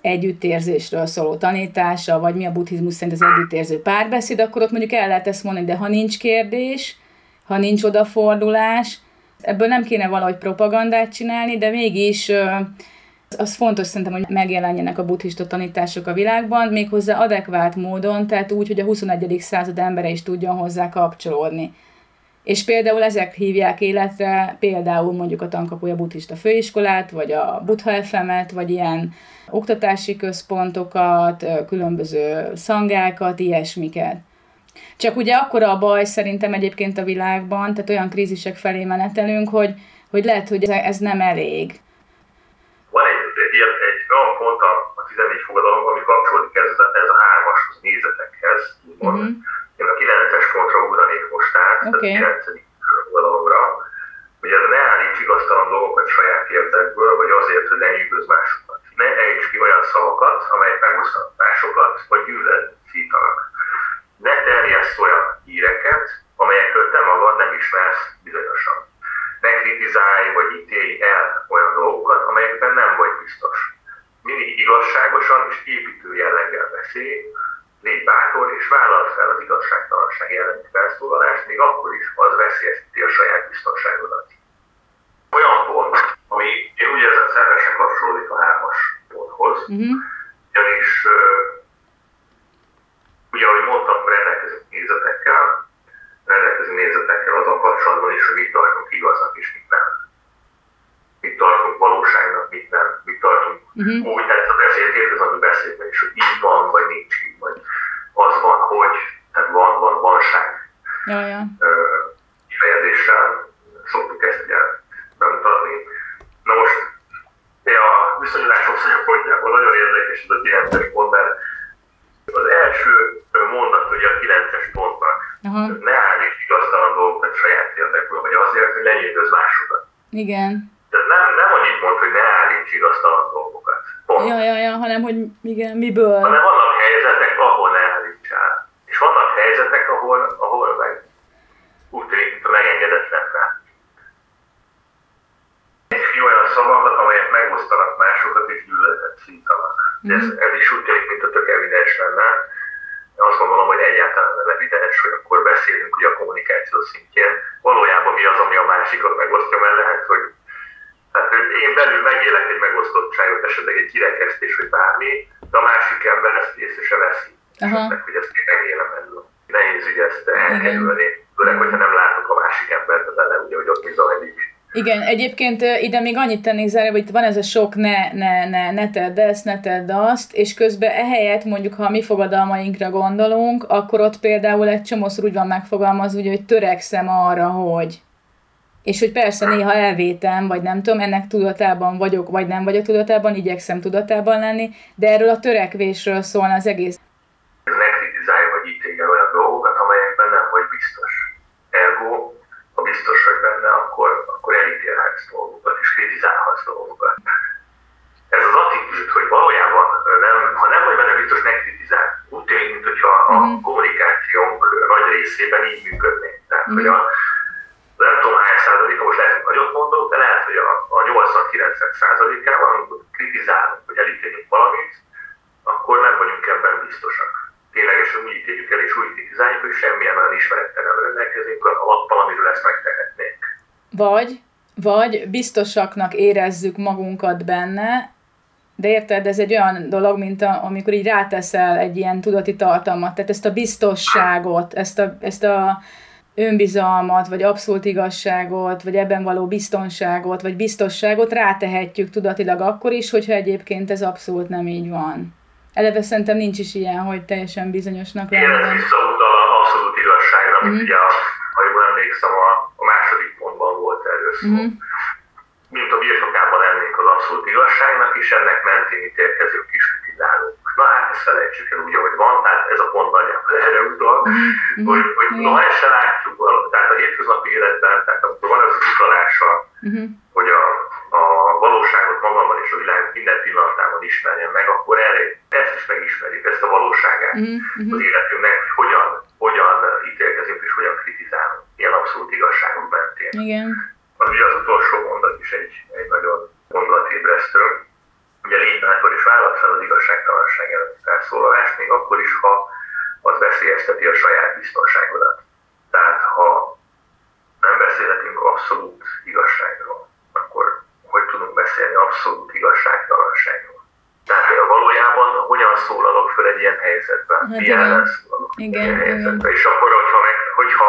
együttérzésről szóló tanítása, vagy mi a buddhizmus szerint az együttérző párbeszéd, akkor ott mondjuk el lehet ezt mondani, de ha nincs kérdés, ha nincs odafordulás, ebből nem kéne valahogy propagandát csinálni, de mégis az fontos szerintem, hogy megjelenjenek a buddhista tanítások a világban, méghozzá adekvát módon, tehát úgy, hogy a 21. század embere is tudjon hozzá kapcsolódni. És például ezek hívják életre például mondjuk a Tankapuja Buddhista Főiskolát, vagy a Buddha FM-et, vagy ilyen oktatási központokat, különböző szangákat, ilyesmiket. Csak ugye akkora a baj szerintem egyébként a világban, tehát olyan krízisek felé menetelünk, hogy, hogy lehet, hogy ez, nem elég. Van egy, ilyen, egy olyan pont a, a 14 fogadalomban, ami kapcsolódik ez, ez a hármashoz nézetekhez. Mhm. Én a 9-es pontra ugranék most át, Oké. tehát a 9. fogadalomra, hogy ez ne állíts igaztalan dolgokat saját érdekből, vagy azért, hogy ne nyűgöz másokat. Ne ejts ki olyan szavakat, amelyek megosztanak másokat, vagy gyűlöletítanak. Igen, egyébként ide még annyit tennék zárva, hogy van ez a sok ne, ne, ne, ne tedd ezt, ne tedd azt, és közben ehelyett mondjuk, ha mi fogadalmainkra gondolunk, akkor ott például egy csomószor úgy van megfogalmazva, ugye, hogy törekszem arra, hogy és hogy persze néha elvétem, vagy nem tudom, ennek tudatában vagyok, vagy nem vagyok tudatában, igyekszem tudatában lenni, de erről a törekvésről szólna az egész. Ne kritizálj vagy ítélj el olyan dolgokat, amelyekben nem vagy biztos. Ergo, ha biztos vagy benne, akkor, elítélhetsz dolgokat, és kritizálhatsz dolgokat. Ez az attitűd, hogy valójában nem, ha nem vagy benne biztos, ne kritizálj. Úgy tűnik, mintha a Mhm. kommunikációnk nagy részében így működnék. Tehát, hogy Mhm. a, nem tudom hány százaléka, most lehet, hogy nagyot mondok, de lehet, hogy a, a 80-90 százalékában, amikor kritizálunk, hogy elítélünk valamit, akkor nem vagyunk ebben biztosak. Ténylegesen úgy ítéljük el és úgy kritizáljuk, hogy semmilyen olyan ismerettel nem rendelkezünk alappal, amiről ezt megtehetnénk. Vagy, vagy biztosaknak érezzük magunkat benne, de érted, ez egy olyan dolog, mint a, amikor így ráteszel egy ilyen tudati tartalmat, tehát ezt a biztosságot, ezt a, ezt a önbizalmat, vagy abszolút igazságot, vagy ebben való biztonságot, vagy biztosságot rátehetjük tudatilag akkor is, hogyha egyébként ez abszolút nem így van. Eleve szerintem nincs is ilyen, hogy teljesen bizonyosnak lenni. Igen, ez visszautal abszolút igazságra, mm. ugye, ha jól emlékszem, a, a második pontban volt erről szó. Mm. Mint a birtokában lennénk az abszolút igazságnak, és ennek mentén ítélkezők is kritizálunk. Na hát ezt felejtsük el úgy, ahogy van, tehát ez a pont nagyjából erre utal, mm-hmm. hogy, hogy mm-hmm. ezt se látjuk, tehát a hétköznapi életben, tehát amikor van ez az utalása, mm-hmm. hogy a, a valóságot magamban és a világ minden pillanatában ismerjem meg, akkor erre ezt is megismerjük, ezt a valóságát mm-hmm. az életünknek, hogy hogyan, hogyan ítélkezünk és hogyan kritizálunk ilyen abszolút igazságok mentén. Igen. Az ugye az utolsó mondat is egy, egy nagyon gondolatébresztő ugye és vállalt fel az igazságtalanság előtt felszólalást, még akkor is, ha az veszélyezteti a saját biztonságodat. Tehát ha nem beszélhetünk abszolút igazságról, akkor hogy tudunk beszélni abszolút igazságtalanságról? Tehát hogy valójában hogyan szólalok fel egy ilyen helyzetben, hát milyen igen, ilyen helyzetben, és akkor, hogyha, meg, hogyha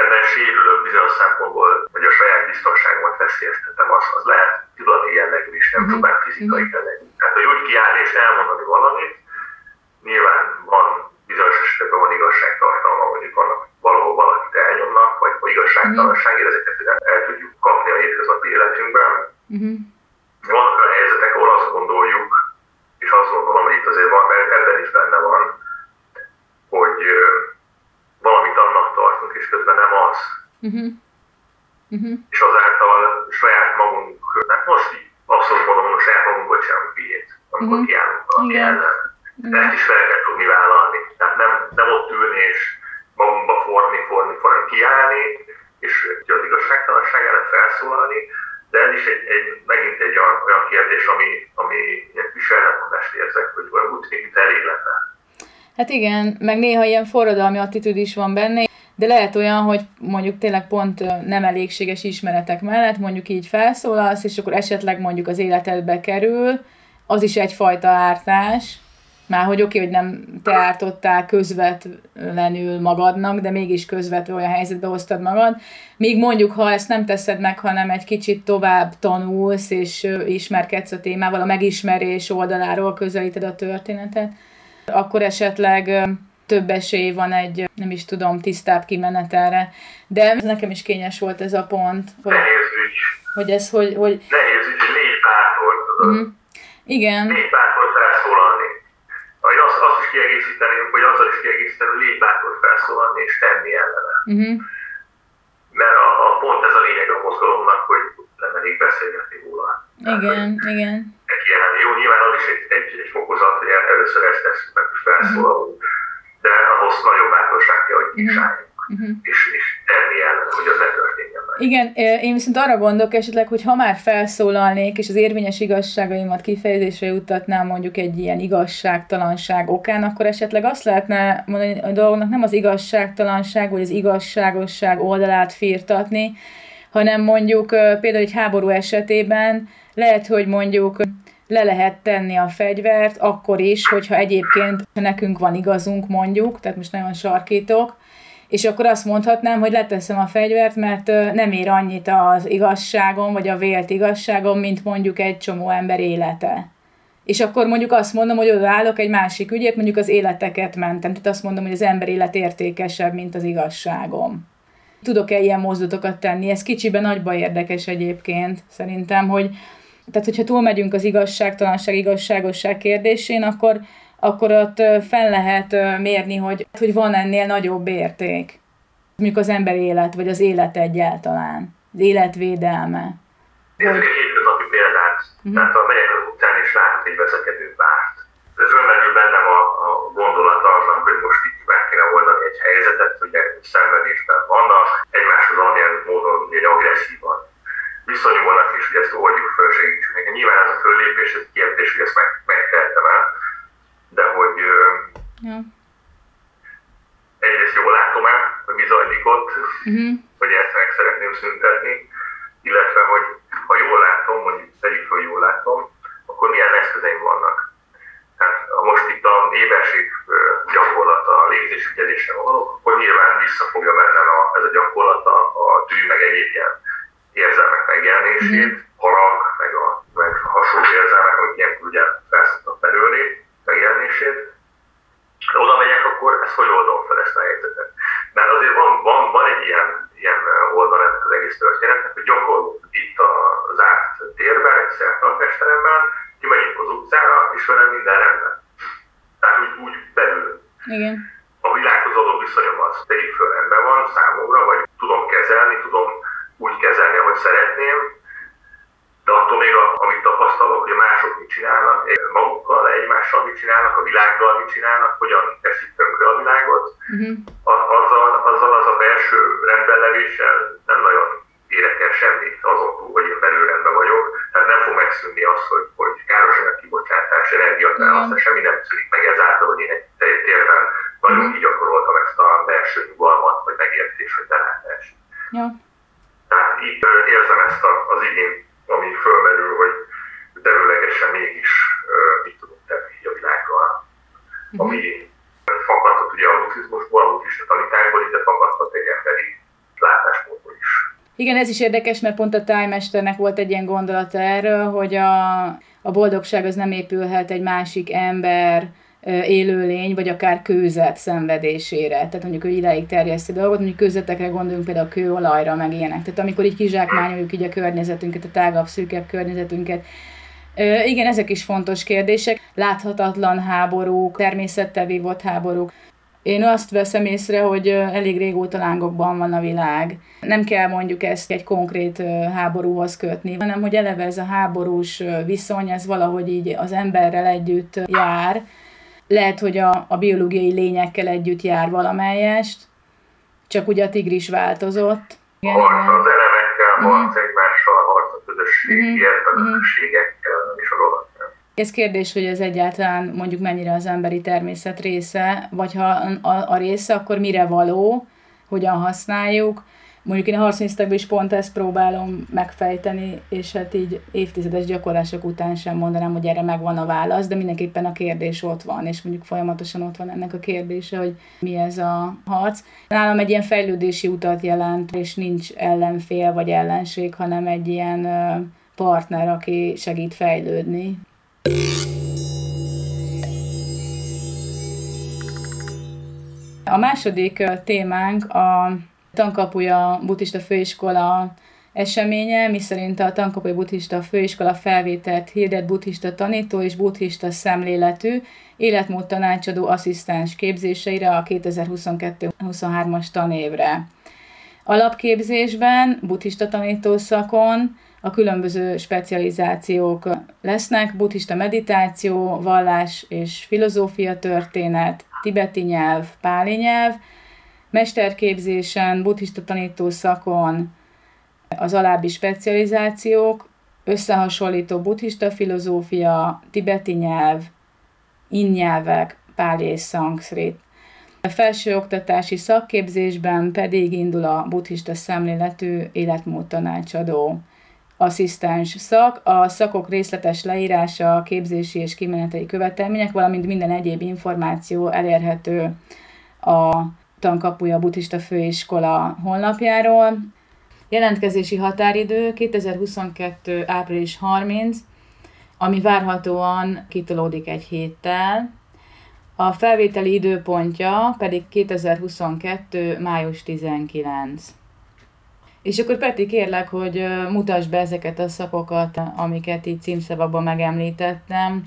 ebben sérülök bizonyos szempontból, hogy a saját biztonságomat veszélyeztetem, az, az lehet tudati jellegű is, nem uh-huh. csupán fizikai uh-huh. jellegű. Tehát, hogy úgy kiállni és elmondani valamit, nyilván van bizonyos esetekben van igazságtartalma, mondjuk vannak valahol valakit elnyomnak, vagy, vagy igazságtalanságért, ezeket el tudjuk kapni a hétköznapi életünkben. Uh-huh. Vannak olyan helyzetek, ahol azt gondoljuk, és azt gondolom, hogy itt azért van, mert ebben is benne van, hogy valamit annak tartunk, és közben nem az. Uh-huh. Uh-huh. És azáltal saját magunk, hát most így abszolút mondom, hogy saját magunkból sem hülyét, amikor uh-huh. kiállunk valami Igen. ellen. De ezt is fel kell tudni vállalni. Tehát nem, nem ott ülni és magunkba forni, forni, forni, kiállni, és az igazságtalanság ellen felszólalni, de ez is egy, egy, megint egy olyan, olyan kérdés, ami, ami ilyen kis ellentmondást érzek, hogy úgy tűnik, hogy elég lenne Hát igen, meg néha ilyen forradalmi attitűd is van benne, de lehet olyan, hogy mondjuk tényleg pont nem elégséges ismeretek mellett mondjuk így felszólalsz, és akkor esetleg mondjuk az életedbe kerül, az is egyfajta ártás, már hogy oké, okay, hogy nem te ártottál közvetlenül magadnak, de mégis közvetve olyan helyzetbe hoztad magad. Míg mondjuk, ha ezt nem teszed meg, hanem egy kicsit tovább tanulsz, és ismerkedsz a témával, a megismerés oldaláról közelíted a történetet, akkor esetleg több esély van egy, nem is tudom, tisztább kimenetelre. De nekem is kényes volt ez a pont. Hogy. Hogy ez, hogy... hogy... Nehéz ügy, hogy légy bátor, Uh-huh. Igen. Légy bátor felszólalni. Vagy azt, azt is kiegészíteni, vagy azzal is kiegészíteni, hogy légy bátor felszólalni és tenni ellene. Uh-huh. Mert a, a, pont ez a lényeg a mozgalomnak, hogy nem elég beszélgetni. Igen, Tehát, igen kijelenni. Jó, nyilván az is egy, egy, egy fokozat, hogy először ezt tesszük meg, hogy felszólalunk, de ahhoz nagyobb bátorság kell, hogy kisáljunk. Uh-huh. És, és tenni ellen, hogy az ne történjen meg. Igen, én viszont arra gondolok esetleg, hogy ha már felszólalnék, és az érvényes igazságaimat kifejezésre juttatnám mondjuk egy ilyen igazságtalanság okán, akkor esetleg azt lehetne mondani, a dolognak nem az igazságtalanság, vagy az igazságosság oldalát firtatni, hanem mondjuk például egy háború esetében lehet, hogy mondjuk le lehet tenni a fegyvert, akkor is, hogyha egyébként nekünk van igazunk mondjuk, tehát most nagyon sarkítok, és akkor azt mondhatnám, hogy leteszem a fegyvert, mert nem ér annyit az igazságom, vagy a vélt igazságom, mint mondjuk egy csomó ember élete. És akkor mondjuk azt mondom, hogy odaállok egy másik ügyet, mondjuk az életeket mentem. Tehát azt mondom, hogy az ember élet értékesebb, mint az igazságom. Tudok-e ilyen mozdulatokat tenni? Ez kicsiben nagyba érdekes egyébként, szerintem, hogy, tehát hogyha túlmegyünk az igazságtalanság, igazságosság kérdésén, akkor, akkor ott fel lehet mérni, hogy, hogy van ennél nagyobb érték. Mondjuk az ember élet, vagy az élet egyáltalán. Az életvédelme. Nézzük egy hétköznapi példát. Uh-huh. Tehát ha megyek az utcán és látok egy veszekedő párt, fölmerül bennem a, a gondolat annak, hogy most itt meg kéne oldani egy helyzetet, hogy szenvedésben vannak, egymáshoz valamilyen módon egy agresszívan viszonyulnak, és hogy ezt oldjuk föl, segítsünk neki. Nyilván ez a föllépés, ez kérdés, hogy ezt meg, megtehetem el, de hogy ja. egyrészt jól látom el, hogy mi zajlik ott, uh-huh. hogy ezt meg szeretném szüntetni, illetve, hogy ha jól látom, mondjuk tegyük hogy jól látom, akkor milyen eszközeim vannak. Tehát ha most itt a éberség gyakorlata, a légzésügyelésre való, akkor nyilván visszafogja bennem a, ez a gyakorlat gyakorlata, a tű meg egyéb ilyen érzelmek megjelenését, mm. harag, meg a, meg a hasonló érzelmek, amik ilyenkor ugye felszoktak belőle, megjelenését. De oda megyek, akkor ezt hogy oldom fel ezt a helyzetet? Mert azért van, van, van egy ilyen, ilyen oldal ennek az egész történetnek, hogy gyakorlunk itt a zárt térben, egy szertartásteremben, kimegyünk az utcára, és velem minden rendben. Tehát úgy, úgy belül. Igen. A világhoz való viszonyom az tegyük föl rendben van számomra, vagy tudom kezelni, tudom úgy kezelni, ahogy szeretném, de attól még, a, amit tapasztalok, hogy mások mit csinálnak, magukkal, egymással mit csinálnak, a világgal mit csinálnak, hogyan teszik tönkre a világot, uh-huh. azzal, azzal az a belső rendbenlevéssel nem nagyon érek el semmit azon túl, hogy én belül rendben vagyok. Tehát nem fog megszűnni az, hogy, hogy káros kibocsátás, energiafelhasználás, semmi nem szűnik meg ezáltal, hogy én egy térben nagyon uh-huh. kigyakoroltam ezt a belső nyugalmat, vagy megértés, vagy belátást. Ja. Tehát így érzem ezt az igényt, ami fölmerül, hogy területesen mégis mit tudunk tenni a világgal. Uh-huh. Ami fakadhat ugye a buddhizmusból, a buddhista tanításból, de fakadhat egy emberi látásmódból is. Igen, ez is érdekes, mert pont a tájmesternek volt egy ilyen gondolata erről, hogy a, a boldogság az nem épülhet egy másik ember élőlény, vagy akár kőzet szenvedésére. Tehát mondjuk, hogy ideig terjeszti dolgot, mondjuk kőzetekre gondolunk például a kőolajra, meg ilyenek. Tehát amikor így kizsákmányoljuk így a környezetünket, a tágabb, szűkebb környezetünket, igen, ezek is fontos kérdések. Láthatatlan háborúk, természettel vívott háborúk. Én azt veszem észre, hogy elég régóta lángokban van a világ. Nem kell mondjuk ezt egy konkrét háborúhoz kötni, hanem hogy eleve ez a háborús viszony, ez valahogy így az emberrel együtt jár. Lehet, hogy a, a biológiai lényekkel együtt jár valamelyest, csak ugye a tigris változott. Igen, igen. az elemekkel, harc uh-huh. egymással, harc a közösségért, uh-huh. a közösségekkel, és a dolog. Ez kérdés, hogy ez egyáltalán mondjuk mennyire az emberi természet része, vagy ha a, a része, akkor mire való, hogyan használjuk. Mondjuk én a harcminisztekben is pont ezt próbálom megfejteni, és hát így évtizedes gyakorlások után sem mondanám, hogy erre megvan a válasz, de mindenképpen a kérdés ott van, és mondjuk folyamatosan ott van ennek a kérdése, hogy mi ez a harc. Nálam egy ilyen fejlődési utat jelent, és nincs ellenfél vagy ellenség, hanem egy ilyen partner, aki segít fejlődni. A második témánk a Tankapuja Buddhista Főiskola eseménye, miszerint a Tankapuja Buddhista Főiskola felvételt hirdet buddhista tanító és buddhista szemléletű életmód tanácsadó asszisztens képzéseire a 2022-23-as tanévre. Alapképzésben, buddhista tanítószakon a különböző specializációk lesznek, buddhista meditáció, vallás és filozófia történet, tibeti nyelv, páli nyelv, mesterképzésen, buddhista tanító szakon az alábbi specializációk, összehasonlító buddhista filozófia, tibeti nyelv, innyelvek, páli és szanszrit. A felsőoktatási szakképzésben pedig indul a buddhista szemléletű életmód tanácsadó asszisztens szak, a szakok részletes leírása, képzési és kimenetei követelmények, valamint minden egyéb információ elérhető a Tankapuja Buddhista Főiskola honlapjáról. Jelentkezési határidő 2022. április 30, ami várhatóan kitolódik egy héttel. A felvételi időpontja pedig 2022. május 19. És akkor Peti, kérlek, hogy mutasd be ezeket a szakokat, amiket így címszavakban megemlítettem.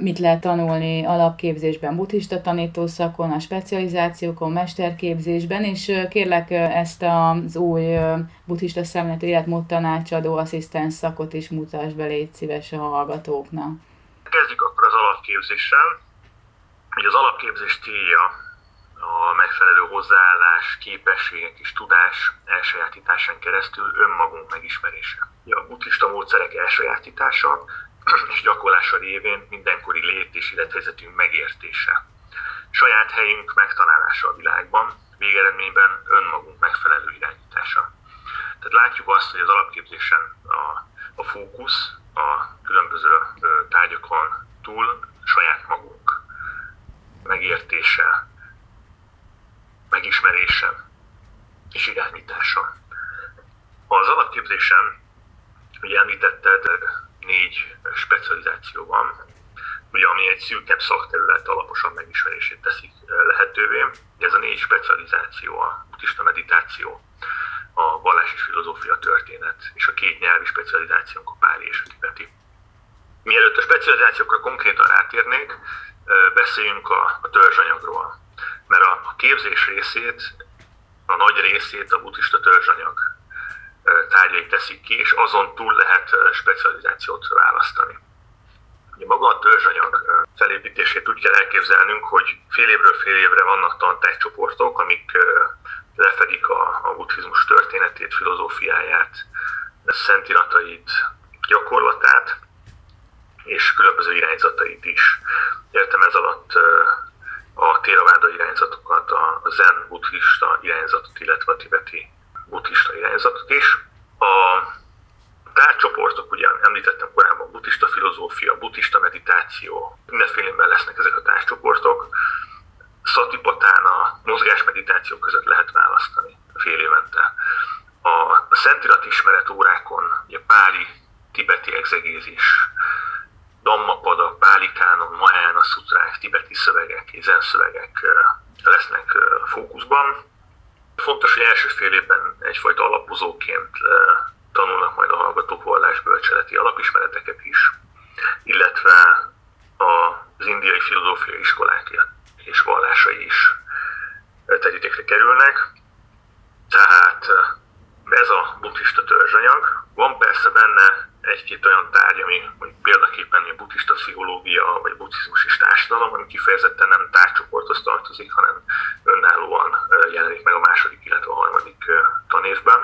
Mit lehet tanulni alapképzésben, buddhista tanítószakon, a specializációkon, mesterképzésben, és kérlek ezt az új buddhista szemléletű életmód tanácsadó asszisztens szakot is mutasd be, légy szíves a hallgatóknak. Kezdjük akkor az alapképzéssel. Ugye az alapképzés célja a megfelelő hozzáállás, képességek és tudás elsajátításán keresztül önmagunk megismerése. A buddhista módszerek elsajátítása és gyakorlása révén mindenkori lét és élethelyzetünk megértése. Saját helyünk megtalálása a világban, végeredményben önmagunk megfelelő irányítása. Tehát látjuk azt, hogy az alapképzésen a, a fókusz a különböző tárgyakon túl saját magunk megértése, megismerése és irányítása. Az alapképzésen, ugye említetted, négy specializáció van, ugye, ami egy szűkebb szakterület alaposan megismerését teszik lehetővé. Ez a négy specializáció, a buddhista meditáció, a vallás és filozófia történet, és a két nyelvi specializációnk a páli és a tibeti. Mielőtt a specializációkra konkrétan rátérnék, beszéljünk a, a törzsanyagról. Mert a, a képzés részét, a nagy részét a buddhista törzsanyag tárgyai teszik ki, és azon túl lehet specializációt választani. Ugye maga a törzsanyag felépítését úgy kell elképzelnünk, hogy fél évről fél évre vannak tantárgycsoportok, amik lefedik a, a buddhizmus történetét, filozófiáját, szentiratait, gyakorlatát, és különböző irányzatait is. Értem ez alatt a Theravada irányzatokat, a zen buddhista irányzatot, illetve a tibeti buddhista irányzatot is. A tárcsoportok, ugye említettem korábban, buddhista filozófia, buddhista meditáció, mindenfélében lesznek ezek a tárcsoportok. Szatipatána, mozgásmeditáció között lehet választani fél évente. A szentirat ismeret órákon, ugye páli, tibeti exegézis, Dhammapada, Pálikánon, Mahayana szutrák, tibeti szövegek, zen szövegek lesznek fókuszban. Fontos, hogy első fél évben egyfajta alapozóként tanulnak majd a hallgatók vallásbölcseleti alapismereteket is, illetve az indiai filozófiai iskolák és vallásai is terítékre kerülnek. Tehát ez a buddhista törzsanyag. Van persze benne egy-két olyan tárgy, ami mondjuk példaképpen a buddhista pszichológia vagy buddhizmus és társadalom, ami kifejezetten nem tárcsoporthoz tartozik, hanem önállóan jelenik meg a második, illetve a harmadik tanévben.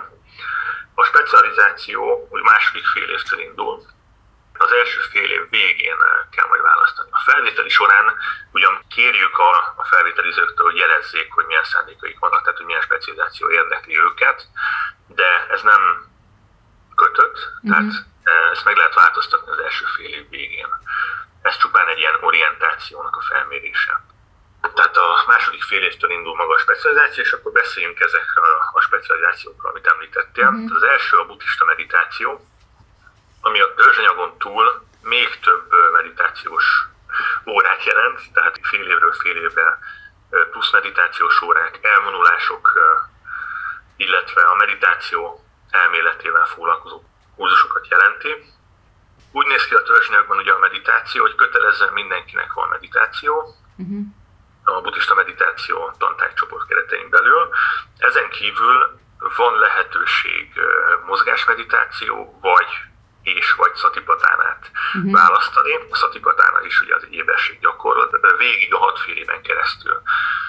A specializáció úgy második fél évtől indul, az első fél év végén kell majd választani. A felvételi során ugyan kérjük a, a felvételizőktől, hogy jelezzék, hogy milyen szándékaik vannak, tehát hogy milyen specializáció érdekli őket, de ez nem kötött, mm-hmm. tehát ezt meg lehet változtatni az első fél év végén. Ez csupán egy ilyen orientációnak a felmérése. Tehát a második fél évtől indul maga a specializáció, és akkor beszéljünk ezekről a specializációkról, amit említettél. Mm. Az első a buddhista meditáció, ami a törzsanyagon túl még több meditációs órát jelent, tehát fél évről fél évre plusz meditációs órák, elvonulások, illetve a meditáció elméletével foglalkozó kurzusokat jelenti. Úgy néz ki a törzsanyagban ugye a meditáció, hogy kötelezően mindenkinek van meditáció, uh-huh. A buddhista meditáció tantárgycsoport keretein belül. Ezen kívül van lehetőség mozgásmeditáció, vagy és vagy szatipatánát uh-huh. választani. A szatipatána is ugye az éberség gyakorlat, végig a hat fél éven keresztül.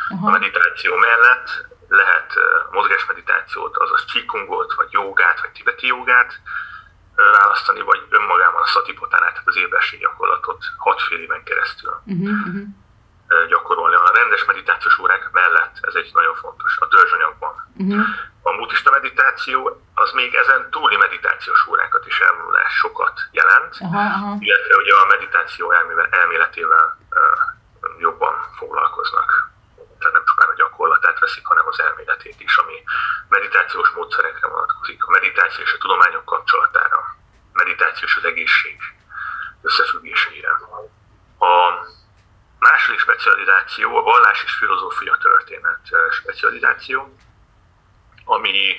Uh-huh. A meditáció mellett lehet mozgásmeditációt, azaz csikungot, vagy jogát, vagy tibeti jogát választani, vagy önmagában a szatipatánát, tehát az éberség gyakorlatot hat fél éven keresztül. Uh-huh gyakorolni a rendes meditációs órák mellett, ez egy nagyon fontos, a törzsanyagban. Uh-huh. A buddhista meditáció az még ezen túli meditációs órákat is sokat jelent, uh-huh. illetve ugye a meditáció elméletével uh, jobban foglalkoznak. Tehát nem csupán a gyakorlatát veszik, hanem az elméletét is, ami meditációs módszerekre vonatkozik, a meditáció és a tudományok kapcsolatára, meditáció és az egészség összefüggéseire. A második specializáció a vallás és filozófia történet specializáció, ami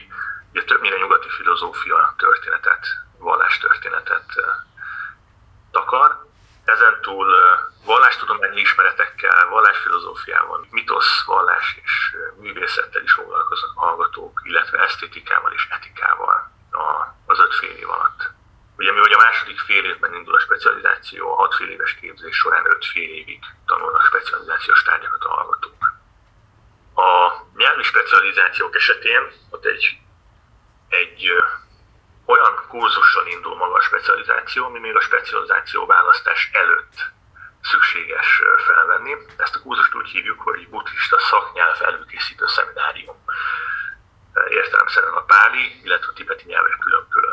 ugye többnyire nyugati filozófia történetet, vallástörténetet takar. Ezen túl vallástudományi ismeretekkel, vallásfilozófiával, mitosz, vallás és művészettel is foglalkoznak hallgatók, illetve esztétikával és etikával az öt fél év alatt. Ugye mi, hogy a második fél évben indul a specializáció, a hat fél éves képzés során öt fél évig tanulnak specializációs tárgyakat a hallgatók. A nyelvi specializációk esetén ott egy, egy olyan kurzussal indul maga a specializáció, ami még a specializáció választás előtt szükséges felvenni. Ezt a kurzust úgy hívjuk, hogy buddhista szaknyelv előkészítő szeminárium. Értelemszerűen a páli, illetve a tibeti nyelvek külön-külön.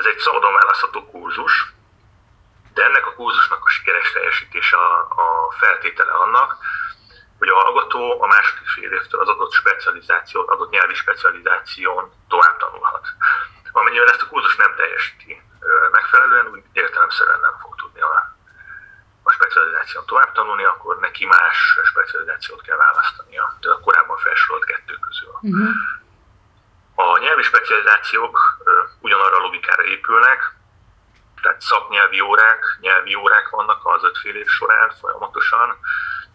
Ez egy szabadon választható kurzus, de ennek a kurzusnak a sikeres teljesítése a, a feltétele annak, hogy a hallgató a második fél évtől az adott specializációt, adott nyelvi specializáción tovább tanulhat. Amennyiben ezt a kurzus nem teljesíti megfelelően, úgy értelemszerűen nem fog tudni a, a specializáción tovább tanulni, akkor neki más specializációt kell választania, de a korábban felsorolt kettő közül. Uh-huh. A nyelvi specializációk ugyanarra a logikára épülnek, tehát szaknyelvi órák, nyelvi órák vannak az öt fél év során folyamatosan,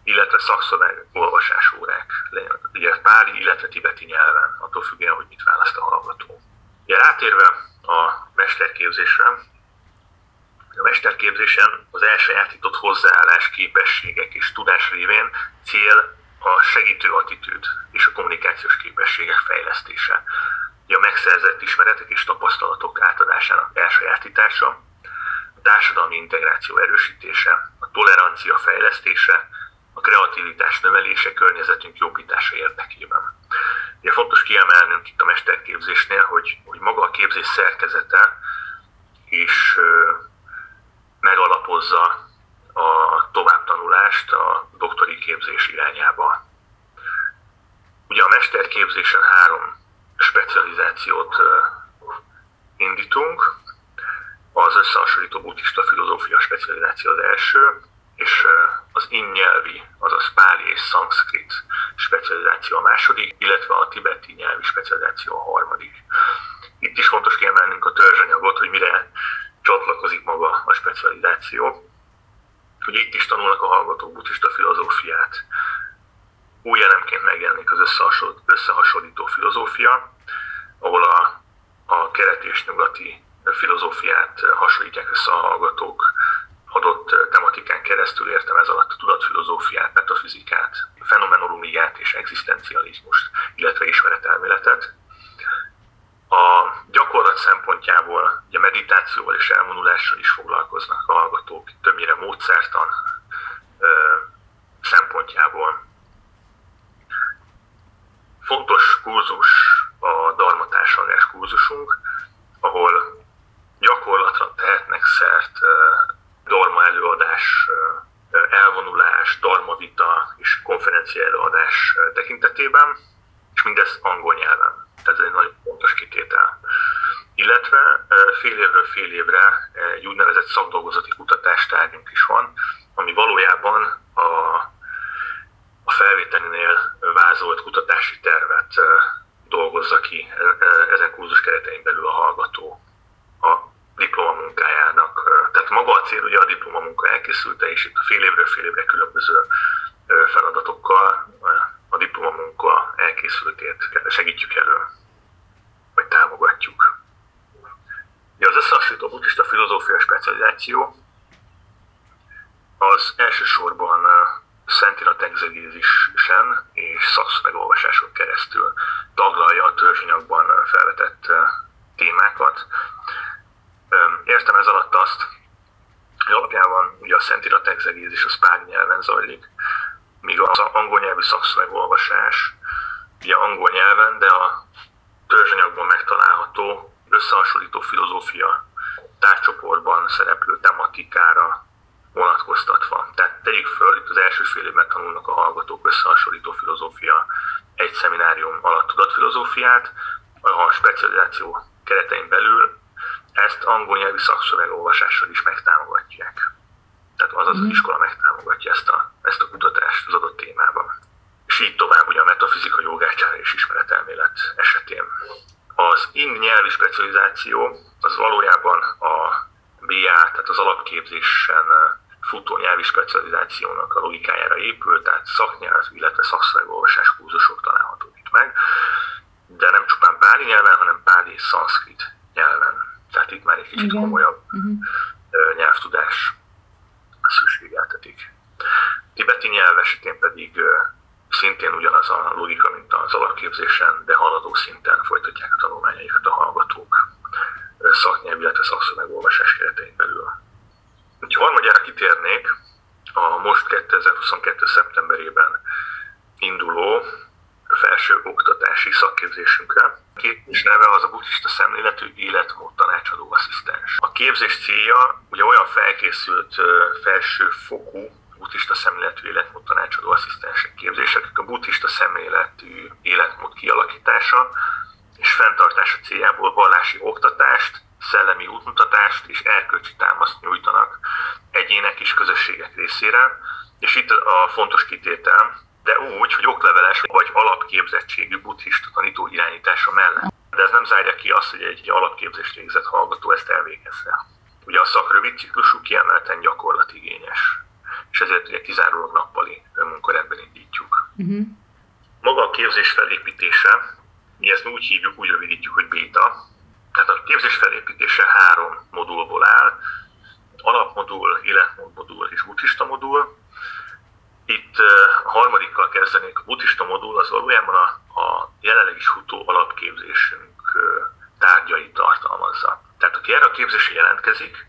illetve szakszöveg olvasás órák, ugye páli, illetve tibeti nyelven, attól függően, hogy mit választ a hallgató. Ugye rátérve a mesterképzésre, a mesterképzésen az elsajátított hozzáállás, képességek és tudás révén cél a segítő attitűd és a kommunikációs képességek fejlesztése. A megszerzett ismeretek és tapasztalatok átadásának elsajátítása, a társadalmi integráció erősítése, a tolerancia fejlesztése, a kreativitás növelése környezetünk jobbítása érdekében. Ugye fontos kiemelnünk itt a mesterképzésnél, hogy, hogy maga a képzés szerkezete is megalapozza a továbbtanulást a doktori képzés irányába. Ugye a mesterképzésen három specializációt indítunk. Az összehasonlító buddhista filozófia specializáció az első, és az innyelvi, azaz páli és szanszkrit specializáció a második, illetve a tibeti nyelvi specializáció a harmadik. Itt is fontos kiemelnünk a törzsanyagot, hogy mire csatlakozik maga a specializáció. Ugye itt is tanulnak a hallgatók buddhista filozófiát. Új elemként megjelenik az összehasonlító filozófia, ahol a, a kelet és nyugati filozófiát hasonlítják össze a hallgatók adott tematikán keresztül értem ez alatt a tudatfilozófiát, metafizikát, fenomenológiát és egzisztencializmust, illetve ismeretelméletet. A gyakorlat szempontjából ugye meditációval és elvonulással is foglalkoznak a hallgatók, többnyire módszertan szempontjából. Fontos kurzus a Darmatársalgás kurzusunk, ahol gyakorlatra tehetnek szert Dorma előadás, elvonulás, vita és konferencia előadás tekintetében, és mindez angol nyelven. Ez egy nagyon fontos kitétel. Illetve fél évről fél évre egy úgynevezett szakdolgozati kutatástárgyunk is van, ami valójában a, a felvételinél vázolt kutatási tervet dolgozza ki ezen kurzus keretein belül a hallgató a diplomamunkájának. Tehát maga a cél ugye a diplomamunka elkészülte, és itt a fél évről fél évre különböző feladatokkal a diplomamunka elkészültét segítjük elő, vagy támogatjuk. Ugye az összehasonlító buddhista filozófia specializáció az elsősorban Szentirat egzegézisen és szakszmegolvasáson keresztül taglalja a törzsanyagban felvetett témákat, Értem ez alatt azt, hogy alapjában ugye a Szentirat exegézis a spág nyelven zajlik, míg az angol nyelvű szakszövegolvasás ugye angol nyelven, de a törzsanyagban megtalálható összehasonlító filozófia tárcsoportban szereplő tematikára vonatkoztatva. Tehát tegyük föl, itt az első fél évben tanulnak a hallgatók összehasonlító filozófia egy szeminárium alatt tudatfilozófiát, a specializáció keretein belül ezt angol nyelvi szakszövegolvasással is megtámogatják. Tehát az az, mhm. iskola megtámogatja ezt a, ezt a kutatást az adott témában. És így tovább ugye a metafizika, jogácsára és ismeretelmélet esetén. Az in nyelvi specializáció az valójában a BA, tehát az alapképzésen futó nyelvi specializációnak a logikájára épül, tehát szaknyelv, illetve szakszövegolvasás kurzusok találhatók itt meg, de nem csupán páli nyelven, hanem páli és szanszkrit nyelven tehát itt már egy kicsit Igen. komolyabb uh-huh. nyelvtudás szükségeltetik. Tibeti nyelv esetén pedig szintén ugyanaz a logika, mint az alapképzésen, de haladó szinten folytatják a tanulmányaikat a hallgatók szaknyelv, illetve szakszövegolvasás keretein belül. Úgyhogy harmadjára kitérnék a most 2022. szeptemberében induló felső oktatási szakképzésünkre. Képzés neve az a buddhista szemléletű életmód tanácsadó asszisztens. A képzés célja ugye olyan felkészült felső fokú buddhista szemléletű életmód tanácsadó asszisztensek képzések, a buddhista szemléletű életmód kialakítása és fenntartása céljából vallási oktatást, szellemi útmutatást és erkölcsi támaszt nyújtanak egyének és közösségek részére, és itt a fontos kitétel, de úgy, hogy okleveles vagy alapképzettségű buddhista tanító irányítása mellett. De ez nem zárja ki azt, hogy egy alapképzést végzett hallgató ezt elvégezze. Ugye a szak rövid ciklusú kiemelten gyakorlatigényes, és ezért ugye kizárólag nappali munkarendben indítjuk. Uh-huh. Maga a képzés felépítése, mi ezt úgy hívjuk, úgy rövidítjük, hogy béta. Tehát a képzés felépítése három modulból áll, alapmodul, életmódmodul és buddhista modul. Itt a harmadikkal kezdenék. A buddhista modul az valójában a, a jelenleg is futó alapképzésünk tárgyait tartalmazza. Tehát aki erre a képzésre jelentkezik,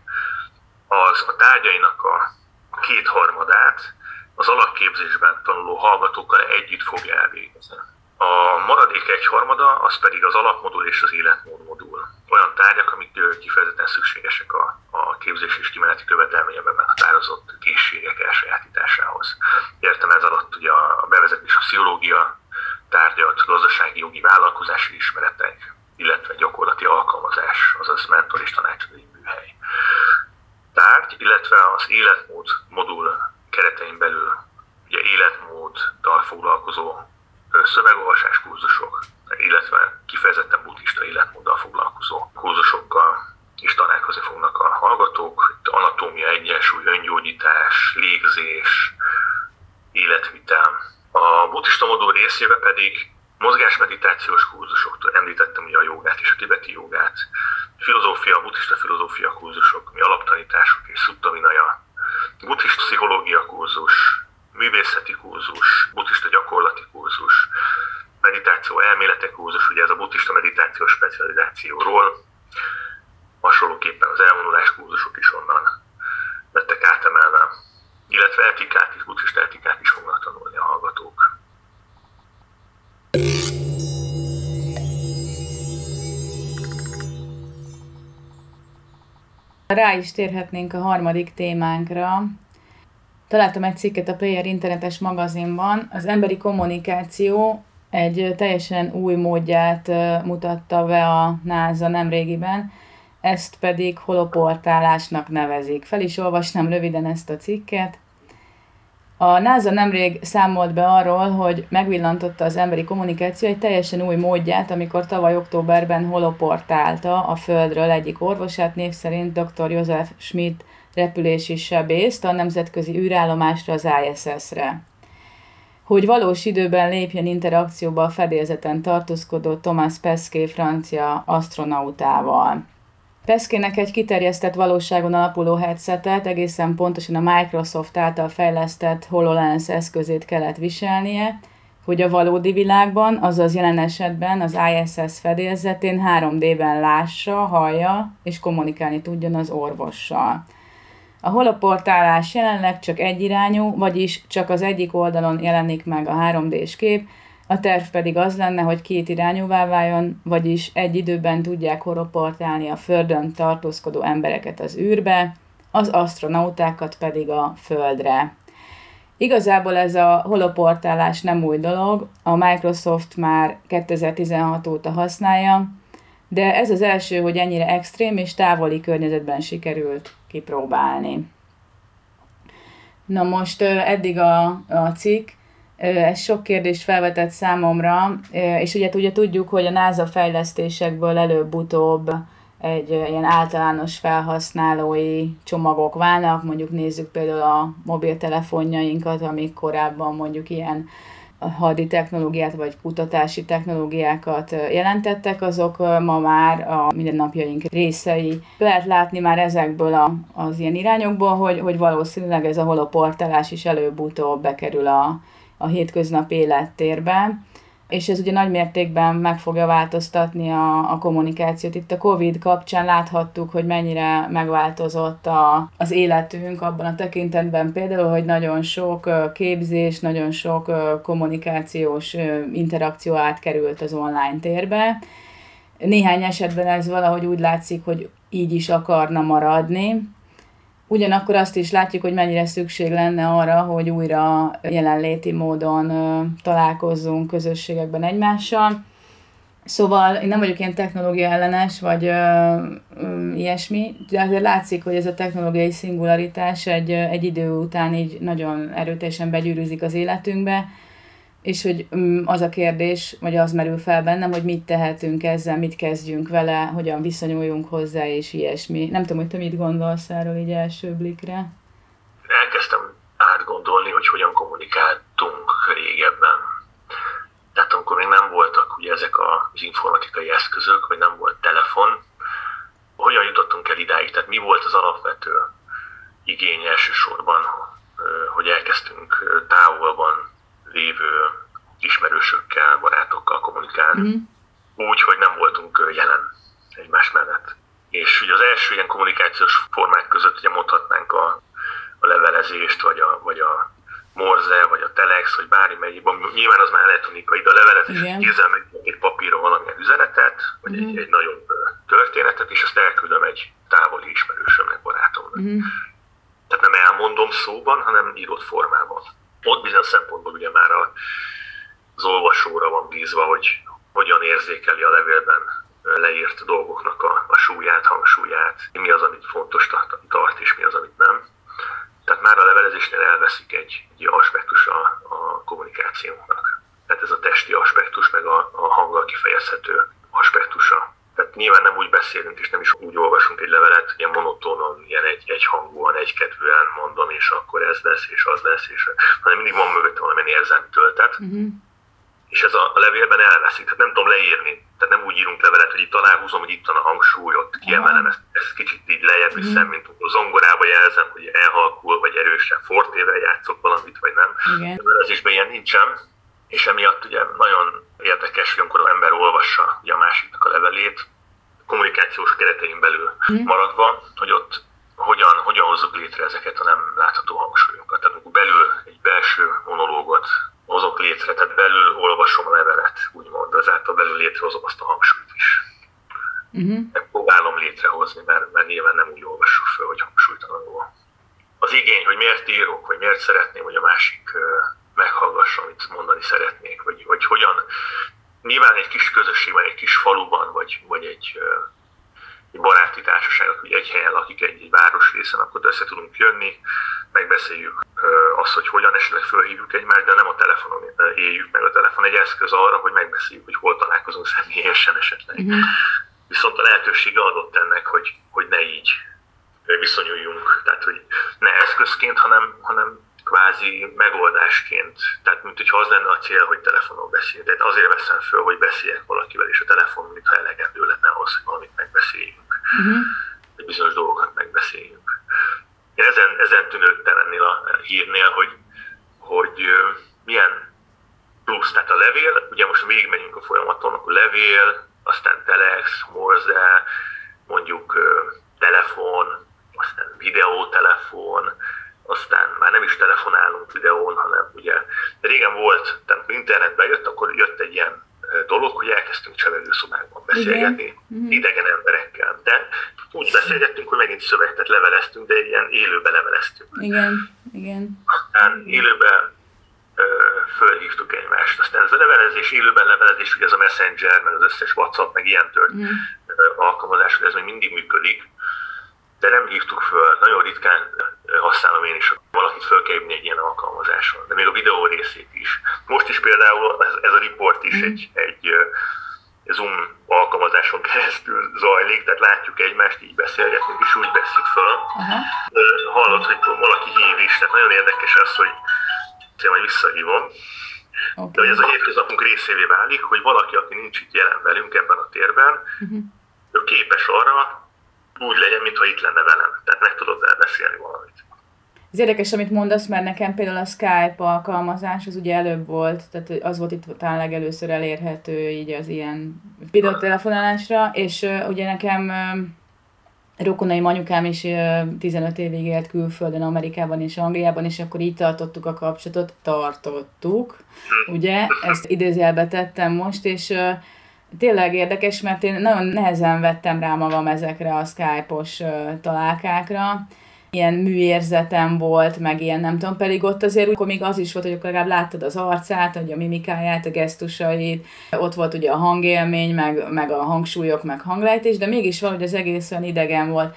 az a tárgyainak a kétharmadát az alapképzésben tanuló hallgatókkal együtt fogja elvégezni. A maradék egyharmada az pedig az alapmodul és az életmód. Olyan tárgyak, amik kifejezetten szükségesek a, a képzés és kimeneti követelményeben meghatározott készségek elsajátításához. Értem ez alatt ugye a bevezetés a pszichológia tárgyat, gazdasági jogi vállalkozási ismeretek, illetve gyakorlati alkalmazás, azaz mentor és tanácsadói műhely. Tárgy, illetve az életmód modul keretein belül ugye életmóddal foglalkozó szövegolvasás kurzusok, illetve kifejezetten buddhista életmóddal foglalkozó kurzusokkal is találkozni fognak a hallgatók. Itt anatómia, egyensúly, öngyógyítás, légzés, életvitel. A buddhista modul részébe pedig mozgásmeditációs kurzusok, említettem ugye a jogát és a tibeti jogát, filozófia, buddhista filozófia kurzusok, mi alaptanítások és szuttavinaja, buddhista pszichológia kurzus, művészeti kurzus, buddhista gyakorlati kurzus, meditáció elméletek kurzus, ugye ez a buddhista meditációs specializációról, hasonlóképpen az elvonulás kurzusok is onnan lettek átemelve, illetve etikát is, buddhista etikát is fognak tanulni a hallgatók. Rá is térhetnénk a harmadik témánkra. Találtam egy cikket a Player internetes magazinban. Az emberi kommunikáció egy teljesen új módját mutatta be a NASA nemrégiben, ezt pedig holoportálásnak nevezik. Fel is olvasnám röviden ezt a cikket. A NASA nemrég számolt be arról, hogy megvillantotta az emberi kommunikáció egy teljesen új módját, amikor tavaly októberben holoportálta a Földről egyik orvosát, név szerint dr. József Schmidt repülési sebészt a nemzetközi űrállomásra, az ISS-re. Hogy valós időben lépjen interakcióba a fedélzeten tartózkodó Thomas Pesquet francia astronautával. Peskének egy kiterjesztett valóságon alapuló headsetet, egészen pontosan a Microsoft által fejlesztett HoloLens eszközét kellett viselnie, hogy a valódi világban, azaz jelen esetben az ISS fedélzetén 3D-ben lássa, hallja és kommunikálni tudjon az orvossal. A holoportálás jelenleg csak egyirányú, vagyis csak az egyik oldalon jelenik meg a 3D-s kép, a terv pedig az lenne, hogy két irányúvá váljon, vagyis egy időben tudják horoportálni a Földön tartózkodó embereket az űrbe, az astronautákat pedig a Földre. Igazából ez a holoportálás nem új dolog, a Microsoft már 2016 óta használja, de ez az első, hogy ennyire extrém és távoli környezetben sikerült kipróbálni. Na most eddig a, a cikk ez sok kérdést felvetett számomra, és ugye, ugye tudjuk, hogy a NASA fejlesztésekből előbb-utóbb egy ilyen általános felhasználói csomagok válnak, mondjuk nézzük például a mobiltelefonjainkat, amik korábban mondjuk ilyen hadi technológiát vagy kutatási technológiákat jelentettek, azok ma már a mindennapjaink részei. Lehet látni már ezekből a, az ilyen irányokból, hogy, hogy valószínűleg ez a holoportálás is előbb-utóbb bekerül a, a hétköznapi élettérben, és ez ugye nagy mértékben meg fogja változtatni a, a kommunikációt. Itt a Covid kapcsán láthattuk, hogy mennyire megváltozott a, az életünk abban a tekintetben például, hogy nagyon sok képzés, nagyon sok kommunikációs interakció átkerült az online térbe. Néhány esetben ez valahogy úgy látszik, hogy így is akarna maradni, Ugyanakkor azt is látjuk, hogy mennyire szükség lenne arra, hogy újra jelenléti módon találkozzunk közösségekben egymással. Szóval én nem vagyok ilyen technológia ellenes, vagy ö, ö, ilyesmi, de azért látszik, hogy ez a technológiai szingularitás egy, egy idő után így nagyon erőteljesen begyűrűzik az életünkbe, és hogy um, az a kérdés, vagy az merül fel bennem, hogy mit tehetünk ezzel, mit kezdjünk vele, hogyan viszonyuljunk hozzá, és ilyesmi. Nem tudom, hogy te mit gondolsz erről így első blikre. Elkezdtem átgondolni, hogy hogyan kommunikáltunk régebben. Tehát amikor még nem voltak ugye ezek az informatikai eszközök, vagy nem volt telefon, hogyan jutottunk el idáig? Tehát mi volt az alapvető igény elsősorban, hogy elkezdtünk távolban lévő ismerősökkel, barátokkal kommunikálni, mm-hmm. úgy, hogy nem voltunk jelen egymás mellett. És ugye az első ilyen kommunikációs formák között ugye mondhatnánk a, a levelezést, vagy a, vagy a Morze, vagy a Telex, vagy bármelyik, nyilván az már elektronikai, de a levelet is kézzel meg egy papíron valamilyen üzenetet, vagy mm-hmm. egy, mhm. egy nagyobb történetet, és azt elküldöm egy távoli ismerősömnek, barátomnak. Mm-hmm. Tehát nem elmondom szóban, hanem írott formában ott bizonyos szempontból ugye már az olvasóra van bízva, hogy hogyan érzékeli a levélben leírt dolgoknak a, a súlyát, hangsúlyát, mi az, amit fontos tart, és mi az, amit nem. Tehát már a levelezésnél elveszik egy, egy aspektus a, a kommunikációnak. Tehát ez a testi aspektus, meg a, a hanggal kifejezhető aspektusa tehát nyilván nem úgy beszélünk, és nem is úgy olvasunk egy levelet, ilyen monotónon, ilyen egy, egy hangúan, egykedvűen mondom, és akkor ez lesz, és az lesz, és, hanem mindig van mögött valamilyen érzelmi töltet. Uh-huh. És ez a, a levélben elveszik, tehát nem tudom leírni. Tehát nem úgy írunk levelet, hogy itt aláhúzom, hogy itt van a hangsúly, ott kiemelem ezt, ezt kicsit így lejjebb viszem, uh-huh. mint a zongorába jelzem, hogy elhalkul, vagy erősen fortével játszok valamit, vagy nem. Igen. Levelezésben ilyen nincsen, és emiatt ugye nagyon érdekes, hogy amikor az ember olvassa ugye a másiknak a levelét, kommunikációs keretein belül mm. maradva, hogy ott hogyan, hogyan hozzuk létre ezeket a nem látható hangsúlyokat. Tehát amikor belül egy belső monológot hozok létre, tehát belül olvasom a levelet, úgymond, ezáltal belül létrehozom azt a hangsúlyt is. Mm-hmm. Próbálom létrehozni, mert, mert nyilván nem úgy olvassuk föl, hogy hangsúlytalanul. Az igény, hogy miért írok, vagy miért szeretném, hogy a másik meghallgassa, amit mondani szeretnék, vagy, vagy hogyan, nyilván egy kis közösségben, egy kis faluban, vagy, vagy egy, egy baráti társaság, hogy egy helyen lakik egy, egy városrészen, akkor össze tudunk jönni, megbeszéljük azt, hogy hogyan esetleg fölhívjuk egymást, de nem a telefonon éljük meg. A telefon egy eszköz arra, hogy megbeszéljük, hogy hol találkozunk személyesen esetleg. Mm-hmm. Viszont a lehetősége adott ennek, hogy, hogy ne így viszonyuljunk, tehát hogy ne eszközként, hanem, hanem kvázi megoldásként. Tehát, mint hogyha az lenne a cél, hogy telefonon beszéljünk. Tehát azért veszem föl, hogy beszéljek valakivel, és a telefon, mintha elegendő lenne ahhoz, hogy valamit megbeszéljünk. Uh-huh. Hogy bizonyos dolgokat megbeszéljünk. Én ezen, ezen tűnődtem ennél a hírnél, hogy, hogy milyen plusz, tehát a levél, ugye most végigmegyünk a folyamaton, akkor levél, aztán telex, morze, mondjuk telefon, aztán videótelefon, aztán már nem is telefonálunk videón, hanem ugye régen volt, tehát internetbe jött, akkor jött egy ilyen dolog, hogy elkezdtünk csevegőszobákban beszélgetni Igen. Mhm. idegen emberekkel. De úgy beszélgettünk, hogy megint szöveget leveleztünk, de ilyen élőbe leveleztünk. Igen, igen. Aztán élőben fölhívtuk egymást. Aztán ez a levelezés, élőben levelezés, ugye ez a Messenger, meg az összes WhatsApp, meg ilyen tört mm. alkalmazás, hogy ez még mindig működik de nem hívtuk föl, nagyon ritkán használom én is, valakit föl kell egy ilyen alkalmazáson, de még a videó részét is. Most is például ez, ez a report is mm. egy, egy Zoom alkalmazáson keresztül zajlik, tehát látjuk egymást, így beszélgetünk, és úgy beszél föl. Uh-huh. Hallod, hogy valaki hív is, tehát nagyon érdekes az, hogy én majd visszahívom. Okay. De hogy ez a hétköznapunk részévé válik, hogy valaki, aki nincs itt jelen velünk ebben a térben, uh-huh. ő képes arra, úgy legyen, mintha itt lenne velem. Tehát meg tudod elbeszélni valamit. Ez érdekes, amit mondasz, mert nekem például a Skype alkalmazás az ugye előbb volt, tehát az volt itt talán legelőször elérhető így az ilyen videótelefonálásra, és uh, ugye nekem uh, rokonaim anyukám is uh, 15 évig élt külföldön, Amerikában és Angliában, és akkor így tartottuk a kapcsolatot, tartottuk, ugye, ezt időzélbe tettem most, és uh, tényleg érdekes, mert én nagyon nehezen vettem rá magam ezekre a Skype-os találkákra, ilyen műérzetem volt, meg ilyen nem tudom, pedig ott azért akkor még az is volt, hogy akkor legalább láttad az arcát, hogy a mimikáját, a gesztusait, ott volt ugye a hangélmény, meg, meg a hangsúlyok, meg hanglejtés, de mégis valahogy az egész olyan idegen volt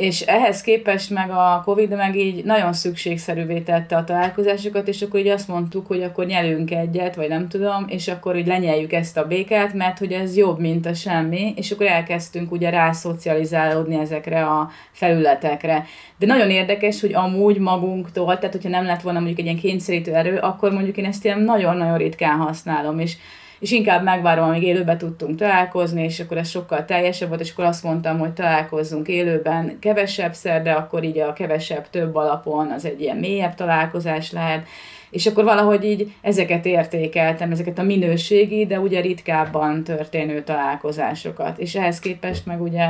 és ehhez képest meg a Covid meg így nagyon szükségszerűvé tette a találkozásokat, és akkor így azt mondtuk, hogy akkor nyelünk egyet, vagy nem tudom, és akkor így lenyeljük ezt a békát, mert hogy ez jobb, mint a semmi, és akkor elkezdtünk ugye rászocializálódni ezekre a felületekre. De nagyon érdekes, hogy amúgy magunktól, tehát hogyha nem lett volna mondjuk egy ilyen kényszerítő erő, akkor mondjuk én ezt ilyen nagyon-nagyon ritkán használom, és és inkább megvárom, amíg élőben tudtunk találkozni, és akkor ez sokkal teljesebb volt, és akkor azt mondtam, hogy találkozzunk élőben kevesebb szer, de akkor így a kevesebb több alapon az egy ilyen mélyebb találkozás lehet, és akkor valahogy így ezeket értékeltem, ezeket a minőségi, de ugye ritkábban történő találkozásokat, és ehhez képest meg ugye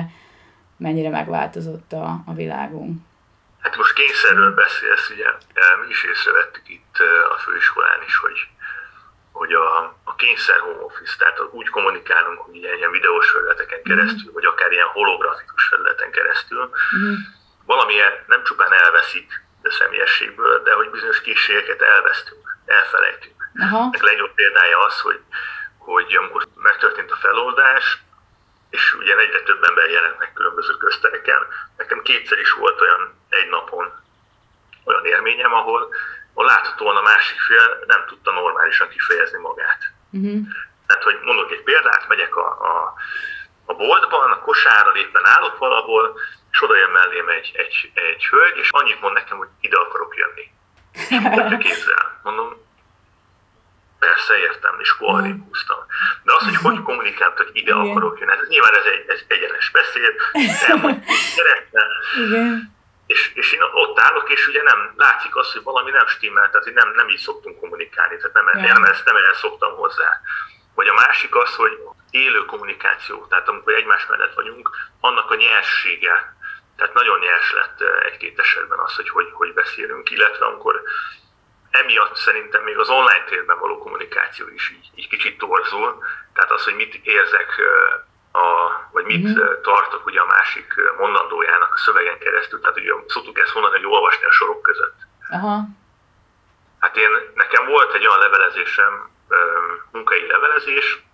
mennyire megváltozott a, a világunk. Hát most kényszerről beszélsz, ugye? Mi is észrevettük itt a főiskolán is, hogy hogy a, a kényszer home office, tehát úgy kommunikálunk, hogy ilyen, ilyen videós felületeken keresztül, mm. vagy akár ilyen holografikus felületen keresztül, mm. valamilyen nem csupán elveszik a személyességből, de hogy bizonyos készségeket elvesztünk, elfelejtünk. Aha. A legjobb példája az, hogy, hogy amikor megtörtént a feloldás, és ugye egyre több ember jelent meg különböző köztereken, nekem kétszer is volt olyan egy napon olyan élményem, ahol ahol láthatóan a másik fél nem tudta normálisan kifejezni magát. Uh-huh. Tehát, hogy mondok egy példát, megyek a, a, a boltban, a kosárral éppen állok valahol, és oda jön mellém egy, egy, egy hölgy, és annyit mond nekem, hogy ide akarok jönni. És képzel. Mondom, persze értem, és koharig húztam. De az, hogy hogy kommunikált, hogy ide Igen. akarok jönni, ez, nyilván ez egy, egy egyenes beszéd, elmondjuk, Igen és, és én ott állok, és ugye nem látszik az, hogy valami nem stimmel, tehát nem, nem így szoktunk kommunikálni, tehát nem, yeah. nem, ezt nem erre szoktam hozzá. Vagy a másik az, hogy élő kommunikáció, tehát amikor egymás mellett vagyunk, annak a nyerssége, tehát nagyon nyers lett egy-két esetben az, hogy, hogy hogy beszélünk, illetve amikor emiatt szerintem még az online térben való kommunikáció is így, így kicsit torzul, tehát az, hogy mit érzek a, vagy mit uh-huh. tartok ugye a másik mondandójának a szövegen keresztül, tehát ugye szoktuk ezt mondani, hogy olvasni a sorok között. Aha. Hát én, nekem volt egy olyan levelezésem, munkai levelezés,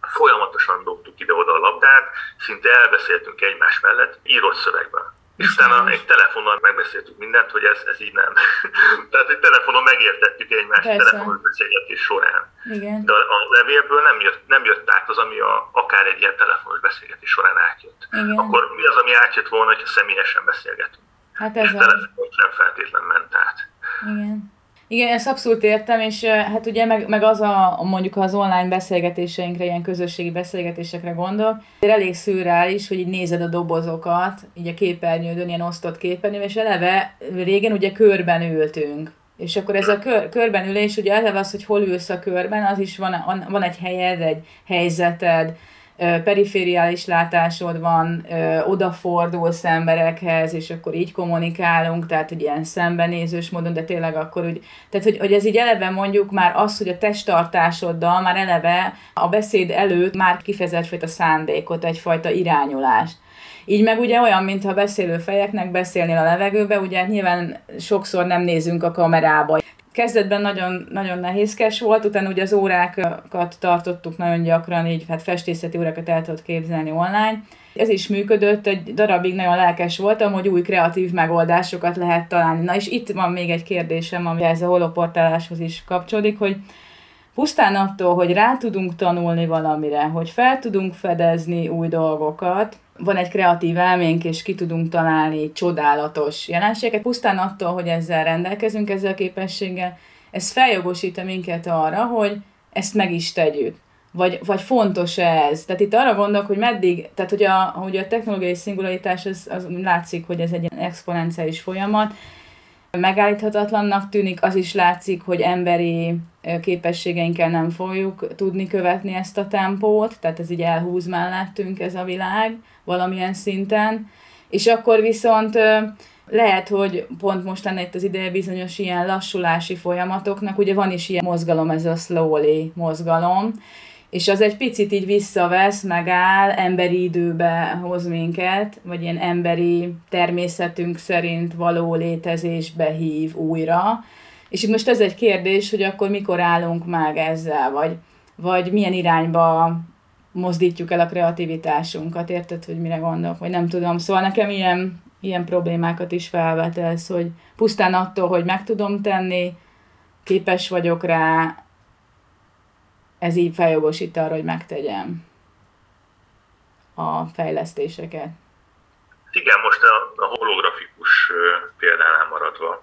folyamatosan dobtuk ide-oda a labdát, szinte elbeszéltünk egymás mellett írott szövegben. És utána egy telefonon megbeszéltük mindent, hogy ez, ez így nem. Tehát egy telefonon megértettük egymást Persze. telefonos beszélgetés során. Igen. De a levélből nem jött, nem jött át az, ami a, akár egy ilyen telefonos beszélgetés során átjött. Igen. Akkor mi az, ami átjött volna, hogyha személyesen beszélgetünk? Hát ez És telefonon nem feltétlen ment át. Igen. Igen, ezt abszolút értem, és hát ugye meg, meg az a, mondjuk az online beszélgetéseinkre, ilyen közösségi beszélgetésekre gondol, elég szürreális, hogy így nézed a dobozokat, így a képernyődön, ilyen osztott képernyőn, és eleve régen ugye körben ültünk. És akkor ez a kör, körben ülés, ugye eleve az, hogy hol ülsz a körben, az is van, van egy helyed, egy helyzeted, perifériális látásod van, odafordulsz emberekhez, és akkor így kommunikálunk, tehát hogy ilyen szembenézős módon, de tényleg akkor úgy, tehát hogy, hogy ez így eleve mondjuk már az, hogy a testtartásoddal már eleve a beszéd előtt már kifejezett egyfajta szándékot, egyfajta irányolást. Így meg ugye olyan, mintha beszélő fejeknek beszélnél a levegőbe, ugye nyilván sokszor nem nézünk a kamerába. Kezdetben nagyon, nagyon nehézkes volt, utána ugye az órákat tartottuk nagyon gyakran, így hát festészeti órákat el tudott képzelni online. Ez is működött, egy darabig nagyon lelkes voltam, hogy új kreatív megoldásokat lehet találni. Na és itt van még egy kérdésem, ami ez a holoportáláshoz is kapcsolódik, hogy pusztán attól, hogy rá tudunk tanulni valamire, hogy fel tudunk fedezni új dolgokat, van egy kreatív elménk, és ki tudunk találni csodálatos jelenségeket. Pusztán attól, hogy ezzel rendelkezünk, ezzel a képességgel, ez feljogosít minket arra, hogy ezt meg is tegyük. Vagy, vagy fontos ez? Tehát itt arra gondolok, hogy meddig, tehát hogy a, hogy a technológiai szingularitás, az, az látszik, hogy ez egy exponenciális folyamat, megállíthatatlannak tűnik, az is látszik, hogy emberi képességeinkkel nem fogjuk tudni követni ezt a tempót, tehát ez így elhúz mellettünk ez a világ valamilyen szinten, és akkor viszont lehet, hogy pont most lenne itt az ideje bizonyos ilyen lassulási folyamatoknak, ugye van is ilyen mozgalom, ez a slowly mozgalom, és az egy picit így visszavesz, megáll, emberi időbe hoz minket, vagy ilyen emberi természetünk szerint való létezésbe hív újra. És itt most ez egy kérdés, hogy akkor mikor állunk meg ezzel, vagy, vagy milyen irányba mozdítjuk el a kreativitásunkat, érted, hogy mire gondolok, vagy nem tudom. Szóval nekem ilyen, ilyen problémákat is felvet ez, hogy pusztán attól, hogy meg tudom tenni, képes vagyok rá, ez így feljogosít arra, hogy megtegyem a fejlesztéseket. Igen, most a, a holografikus példánál maradva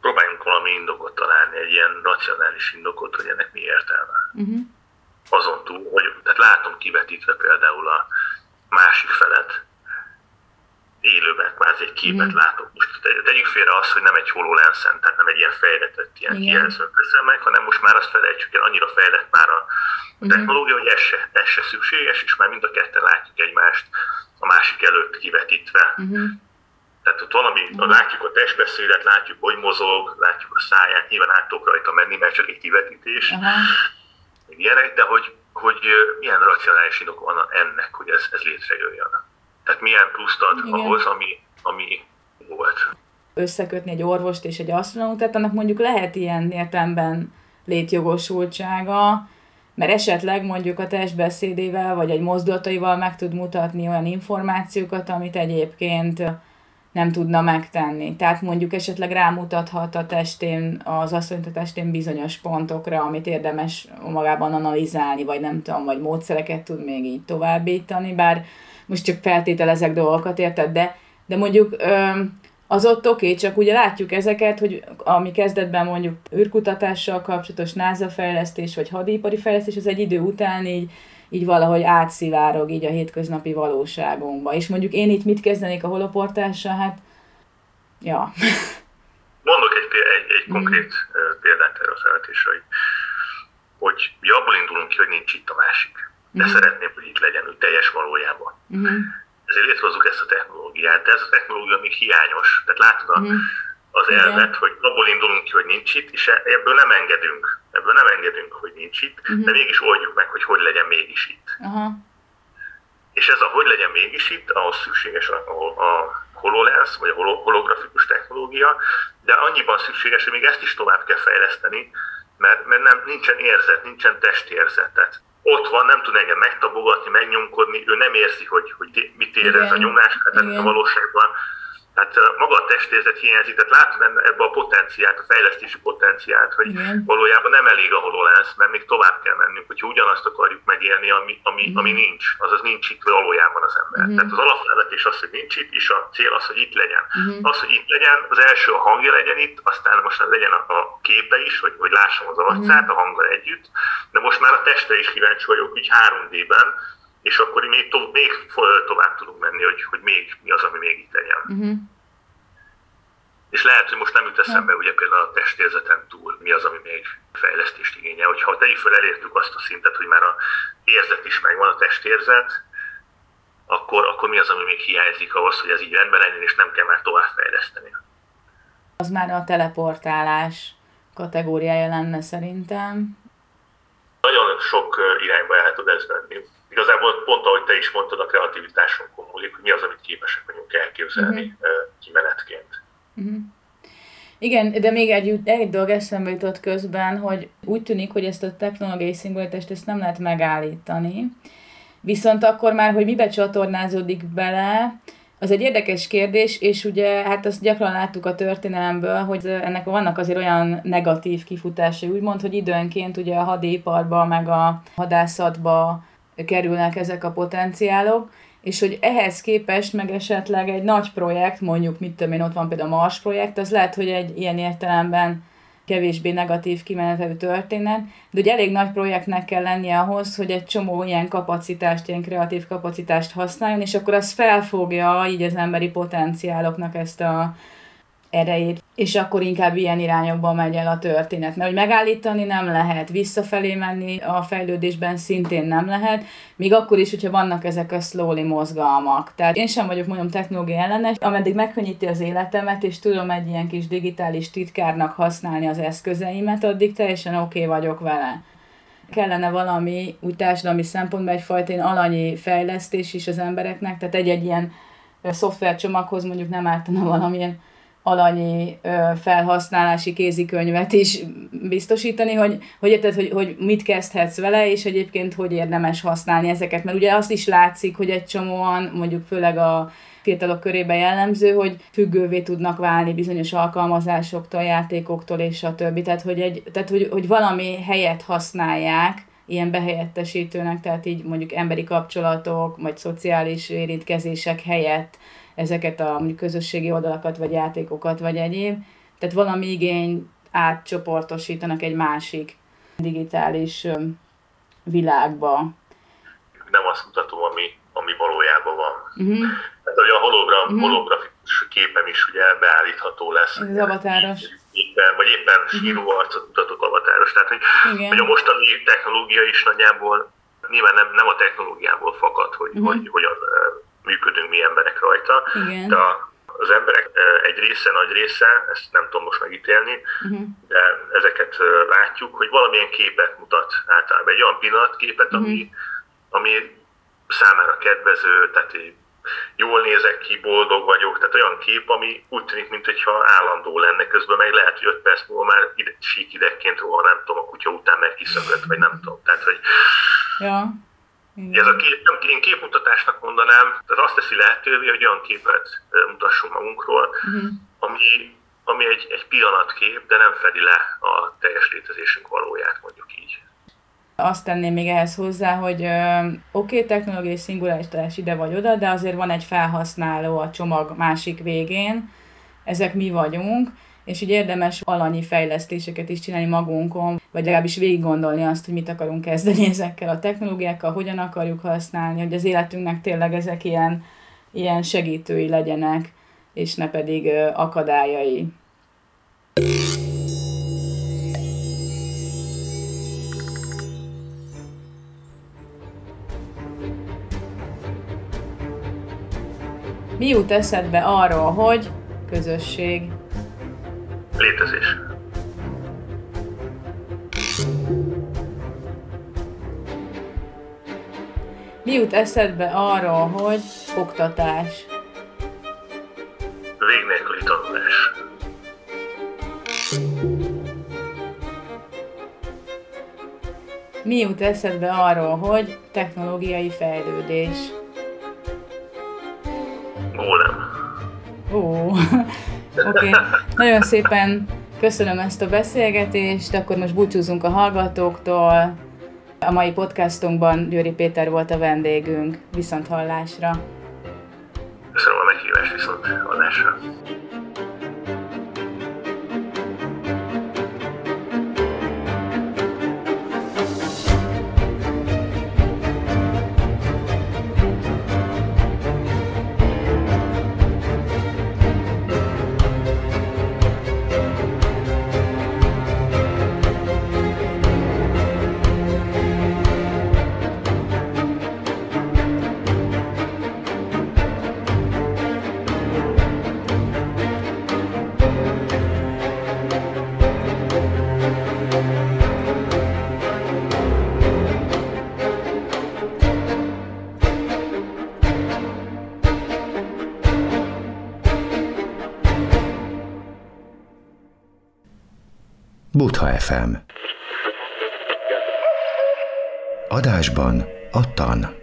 próbáljunk valami indokot találni, egy ilyen racionális indokot, hogy ennek mi értelme. Uh-huh. Azon túl, hogy tehát látom kivetítve például a másik felet, élőben, kvázi egy képet mm. látok. Most tegyük félre azt, hogy nem egy HoloLens-en, tehát nem egy ilyen fejletett ilyen kijelzőn meg, hanem most már azt felejtsük el, annyira fejlett már a mm. technológia, hogy ez se, ez se szükséges, és már mind a ketten látjuk egymást a másik előtt kivetítve. Mm. Tehát ott valami, mm. látjuk a testbeszédet, látjuk, hogy mozog, látjuk a száját, nyilván át tudok rajta menni, mert csak egy kivetítés. Uh-huh. Ilyenek, de hogy, hogy milyen racionális indok van ennek, hogy ez, ez létrejöjjön. Tehát milyen pluszt ad Igen. ahhoz, ami, ami volt. Összekötni egy orvost és egy asztronautet, annak mondjuk lehet ilyen értelemben létjogosultsága, mert esetleg mondjuk a testbeszédével vagy egy mozdulataival meg tud mutatni olyan információkat, amit egyébként nem tudna megtenni. Tehát mondjuk esetleg rámutathat a testén, az asszonyt a testén bizonyos pontokra, amit érdemes magában analizálni, vagy nem tudom, vagy módszereket tud még így továbbítani, bár most csak feltételezek dolgokat, érted? De, de mondjuk az ott oké, okay, csak ugye látjuk ezeket, hogy ami kezdetben mondjuk űrkutatással kapcsolatos NASA fejlesztés, vagy hadipari fejlesztés, az egy idő után így, így valahogy átszivárog így a hétköznapi valóságunkba. És mondjuk én itt mit kezdenék a holoportással, hát ja. Mondok egy, egy, egy mhm. konkrét mm. példát erre a felvetésre, hogy, hogy abból indulunk ki, hogy nincs itt a másik de uh-huh. szeretném, hogy itt legyen ő teljes valójában. Uh-huh. Ezért létrehozzuk ezt a technológiát, de ez a technológia még hiányos. Tehát látod a, uh-huh. az elvet, Igen. hogy abból indulunk ki, hogy nincs itt, és ebből nem engedünk. Ebből nem engedünk, hogy nincs itt, uh-huh. de mégis oldjuk meg, hogy hogy legyen mégis itt. Uh-huh. És ez a hogy legyen mégis itt, ahhoz szükséges a, a, a HoloLens, vagy a holografikus technológia, de annyiban szükséges, hogy még ezt is tovább kell fejleszteni, mert, mert nem, nincsen érzet, nincsen testérzet. Tehát ott van, nem tud engem megtabogatni, megnyomkodni, ő nem érzi, hogy, hogy mit érez a nyomás, hát a valóságban tehát maga a testérzet hiányzik, tehát látom ebbe a potenciált, a fejlesztési potenciált, hogy Igen. valójában nem elég a HoloLens, mert még tovább kell mennünk, hogyha ugyanazt akarjuk megélni, ami, ami, ami nincs, azaz nincs itt valójában az ember. Igen. Tehát az alapfelvetés az, hogy nincs itt, és a cél az, hogy itt legyen. Igen. Az, hogy itt legyen, az első a hangja legyen itt, aztán most legyen a, a képe is, hogy, hogy lássam az arcát a hanggal együtt, de most már a testre is kíváncsi vagyok, így 3D-ben, és akkor még, to- még tovább tudunk menni, hogy, hogy még mi az, ami még itt legyen. Uh-huh. És lehet, hogy most nem jut eszembe, ugye például a testérzeten túl mi az, ami még fejlesztést igényel. Hogyha tegyük föl, elértük azt a szintet, hogy már a érzet is megvan, a testérzet, akkor, akkor mi az, ami még hiányzik ahhoz, hogy ez így rendben legyen, és nem kell már tovább fejleszteni. Az már a teleportálás kategóriája lenne szerintem. Nagyon sok irányba el tud ez venni igazából pont ahogy te is mondtad, a kreativitásunkon múlik, hogy mi az, amit képesek vagyunk elképzelni uh-huh. kimenetként. Uh-huh. Igen, de még egy, egy dolog eszembe jutott közben, hogy úgy tűnik, hogy ezt a technológiai szingularitást ezt nem lehet megállítani. Viszont akkor már, hogy mibe csatornázódik bele, az egy érdekes kérdés, és ugye hát azt gyakran láttuk a történelemből, hogy ennek vannak azért olyan negatív kifutásai, úgymond, hogy időnként ugye a hadiparba, meg a hadászatba kerülnek ezek a potenciálok, és hogy ehhez képest meg esetleg egy nagy projekt, mondjuk mit tudom én, ott van például a Mars projekt, az lehet, hogy egy ilyen értelemben kevésbé negatív kimenetelő történet, de hogy elég nagy projektnek kell lennie ahhoz, hogy egy csomó ilyen kapacitást, ilyen kreatív kapacitást használjon, és akkor az felfogja így az emberi potenciáloknak ezt a erejét, és akkor inkább ilyen irányokba megy el a történet. Mert hogy megállítani nem lehet, visszafelé menni a fejlődésben szintén nem lehet, még akkor is, hogyha vannak ezek a slowly mozgalmak. Tehát én sem vagyok mondom technológia ellenes, ameddig megkönnyíti az életemet, és tudom egy ilyen kis digitális titkárnak használni az eszközeimet, addig teljesen oké okay vagyok vele. kellene valami úgy társadalmi szempontból egyfajta ilyen alanyi fejlesztés is az embereknek, tehát egy-egy ilyen szoftvercsomaghoz mondjuk nem ártana valamilyen alanyi felhasználási kézikönyvet is biztosítani, hogy, hogy érted, hogy, hogy mit kezdhetsz vele, és egyébként hogy érdemes használni ezeket, mert ugye azt is látszik, hogy egy csomóan, mondjuk főleg a fiatalok körében jellemző, hogy függővé tudnak válni bizonyos alkalmazásoktól, játékoktól és a többi. Tehát, hogy, egy, tehát hogy, hogy valami helyet használják, ilyen behelyettesítőnek, tehát így mondjuk emberi kapcsolatok, vagy szociális érintkezések helyett ezeket a közösségi oldalakat, vagy játékokat, vagy egyéb. Tehát valami igény átcsoportosítanak egy másik digitális világba. Nem azt mutatom, ami, ami valójában van. Uh-huh. Tehát, hogy a hologram, uh-huh. holografikus képem is ugye beállítható lesz. Ez avatáros. Éppen, vagy éppen uh-huh. síró arcot mutatok avatáros. Tehát, hogy, hogy a mostani technológia is nagyjából nyilván nem, nem a technológiából fakad, hogy, uh-huh. hogy hogyan működünk mi emberek rajta. Igen. De az emberek egy része, nagy része, ezt nem tudom most megítélni, uh-huh. de ezeket látjuk, hogy valamilyen képet mutat általában, egy olyan pillanatképet, uh-huh. ami, ami számára kedvező, tehát jól nézek ki, boldog vagyok, tehát olyan kép, ami úgy tűnik, mintha állandó lenne, közben meg lehet, hogy 5 perc múlva már ide, síkidegként rohan, nem tudom, a kutya után meg kiszökött, vagy nem tudom. Tehát, hogy ja. Igen. Ez a kép, nem, én képmutatásnak mondanám, tehát azt teszi lehetővé, hogy olyan képet mutassunk magunkról, uh-huh. ami, ami egy, egy pillanatkép, de nem fedi le a teljes létezésünk valóját, mondjuk így. Azt tenném még ehhez hozzá, hogy oké, okay, technológiai szingularitás ide vagy oda, de azért van egy felhasználó a csomag másik végén, ezek mi vagyunk, és így érdemes alanyi fejlesztéseket is csinálni magunkon, vagy legalábbis végig gondolni azt, hogy mit akarunk kezdeni ezekkel a technológiákkal, hogyan akarjuk használni, hogy az életünknek tényleg ezek ilyen, ilyen segítői legyenek, és ne pedig akadályai. Mi jut eszedbe arról, hogy közösség, létezés. Mi jut eszedbe arról, hogy oktatás? Vég nélküli tanulás. Mi jut eszedbe arról, hogy technológiai fejlődés? Gólem. Ó, Oké, okay. nagyon szépen köszönöm ezt a beszélgetést, akkor most búcsúzunk a hallgatóktól. A mai podcastunkban Győri Péter volt a vendégünk. Viszont hallásra! Köszönöm a meghívást, viszont hallásra! Butha FM. Adásban a TAN.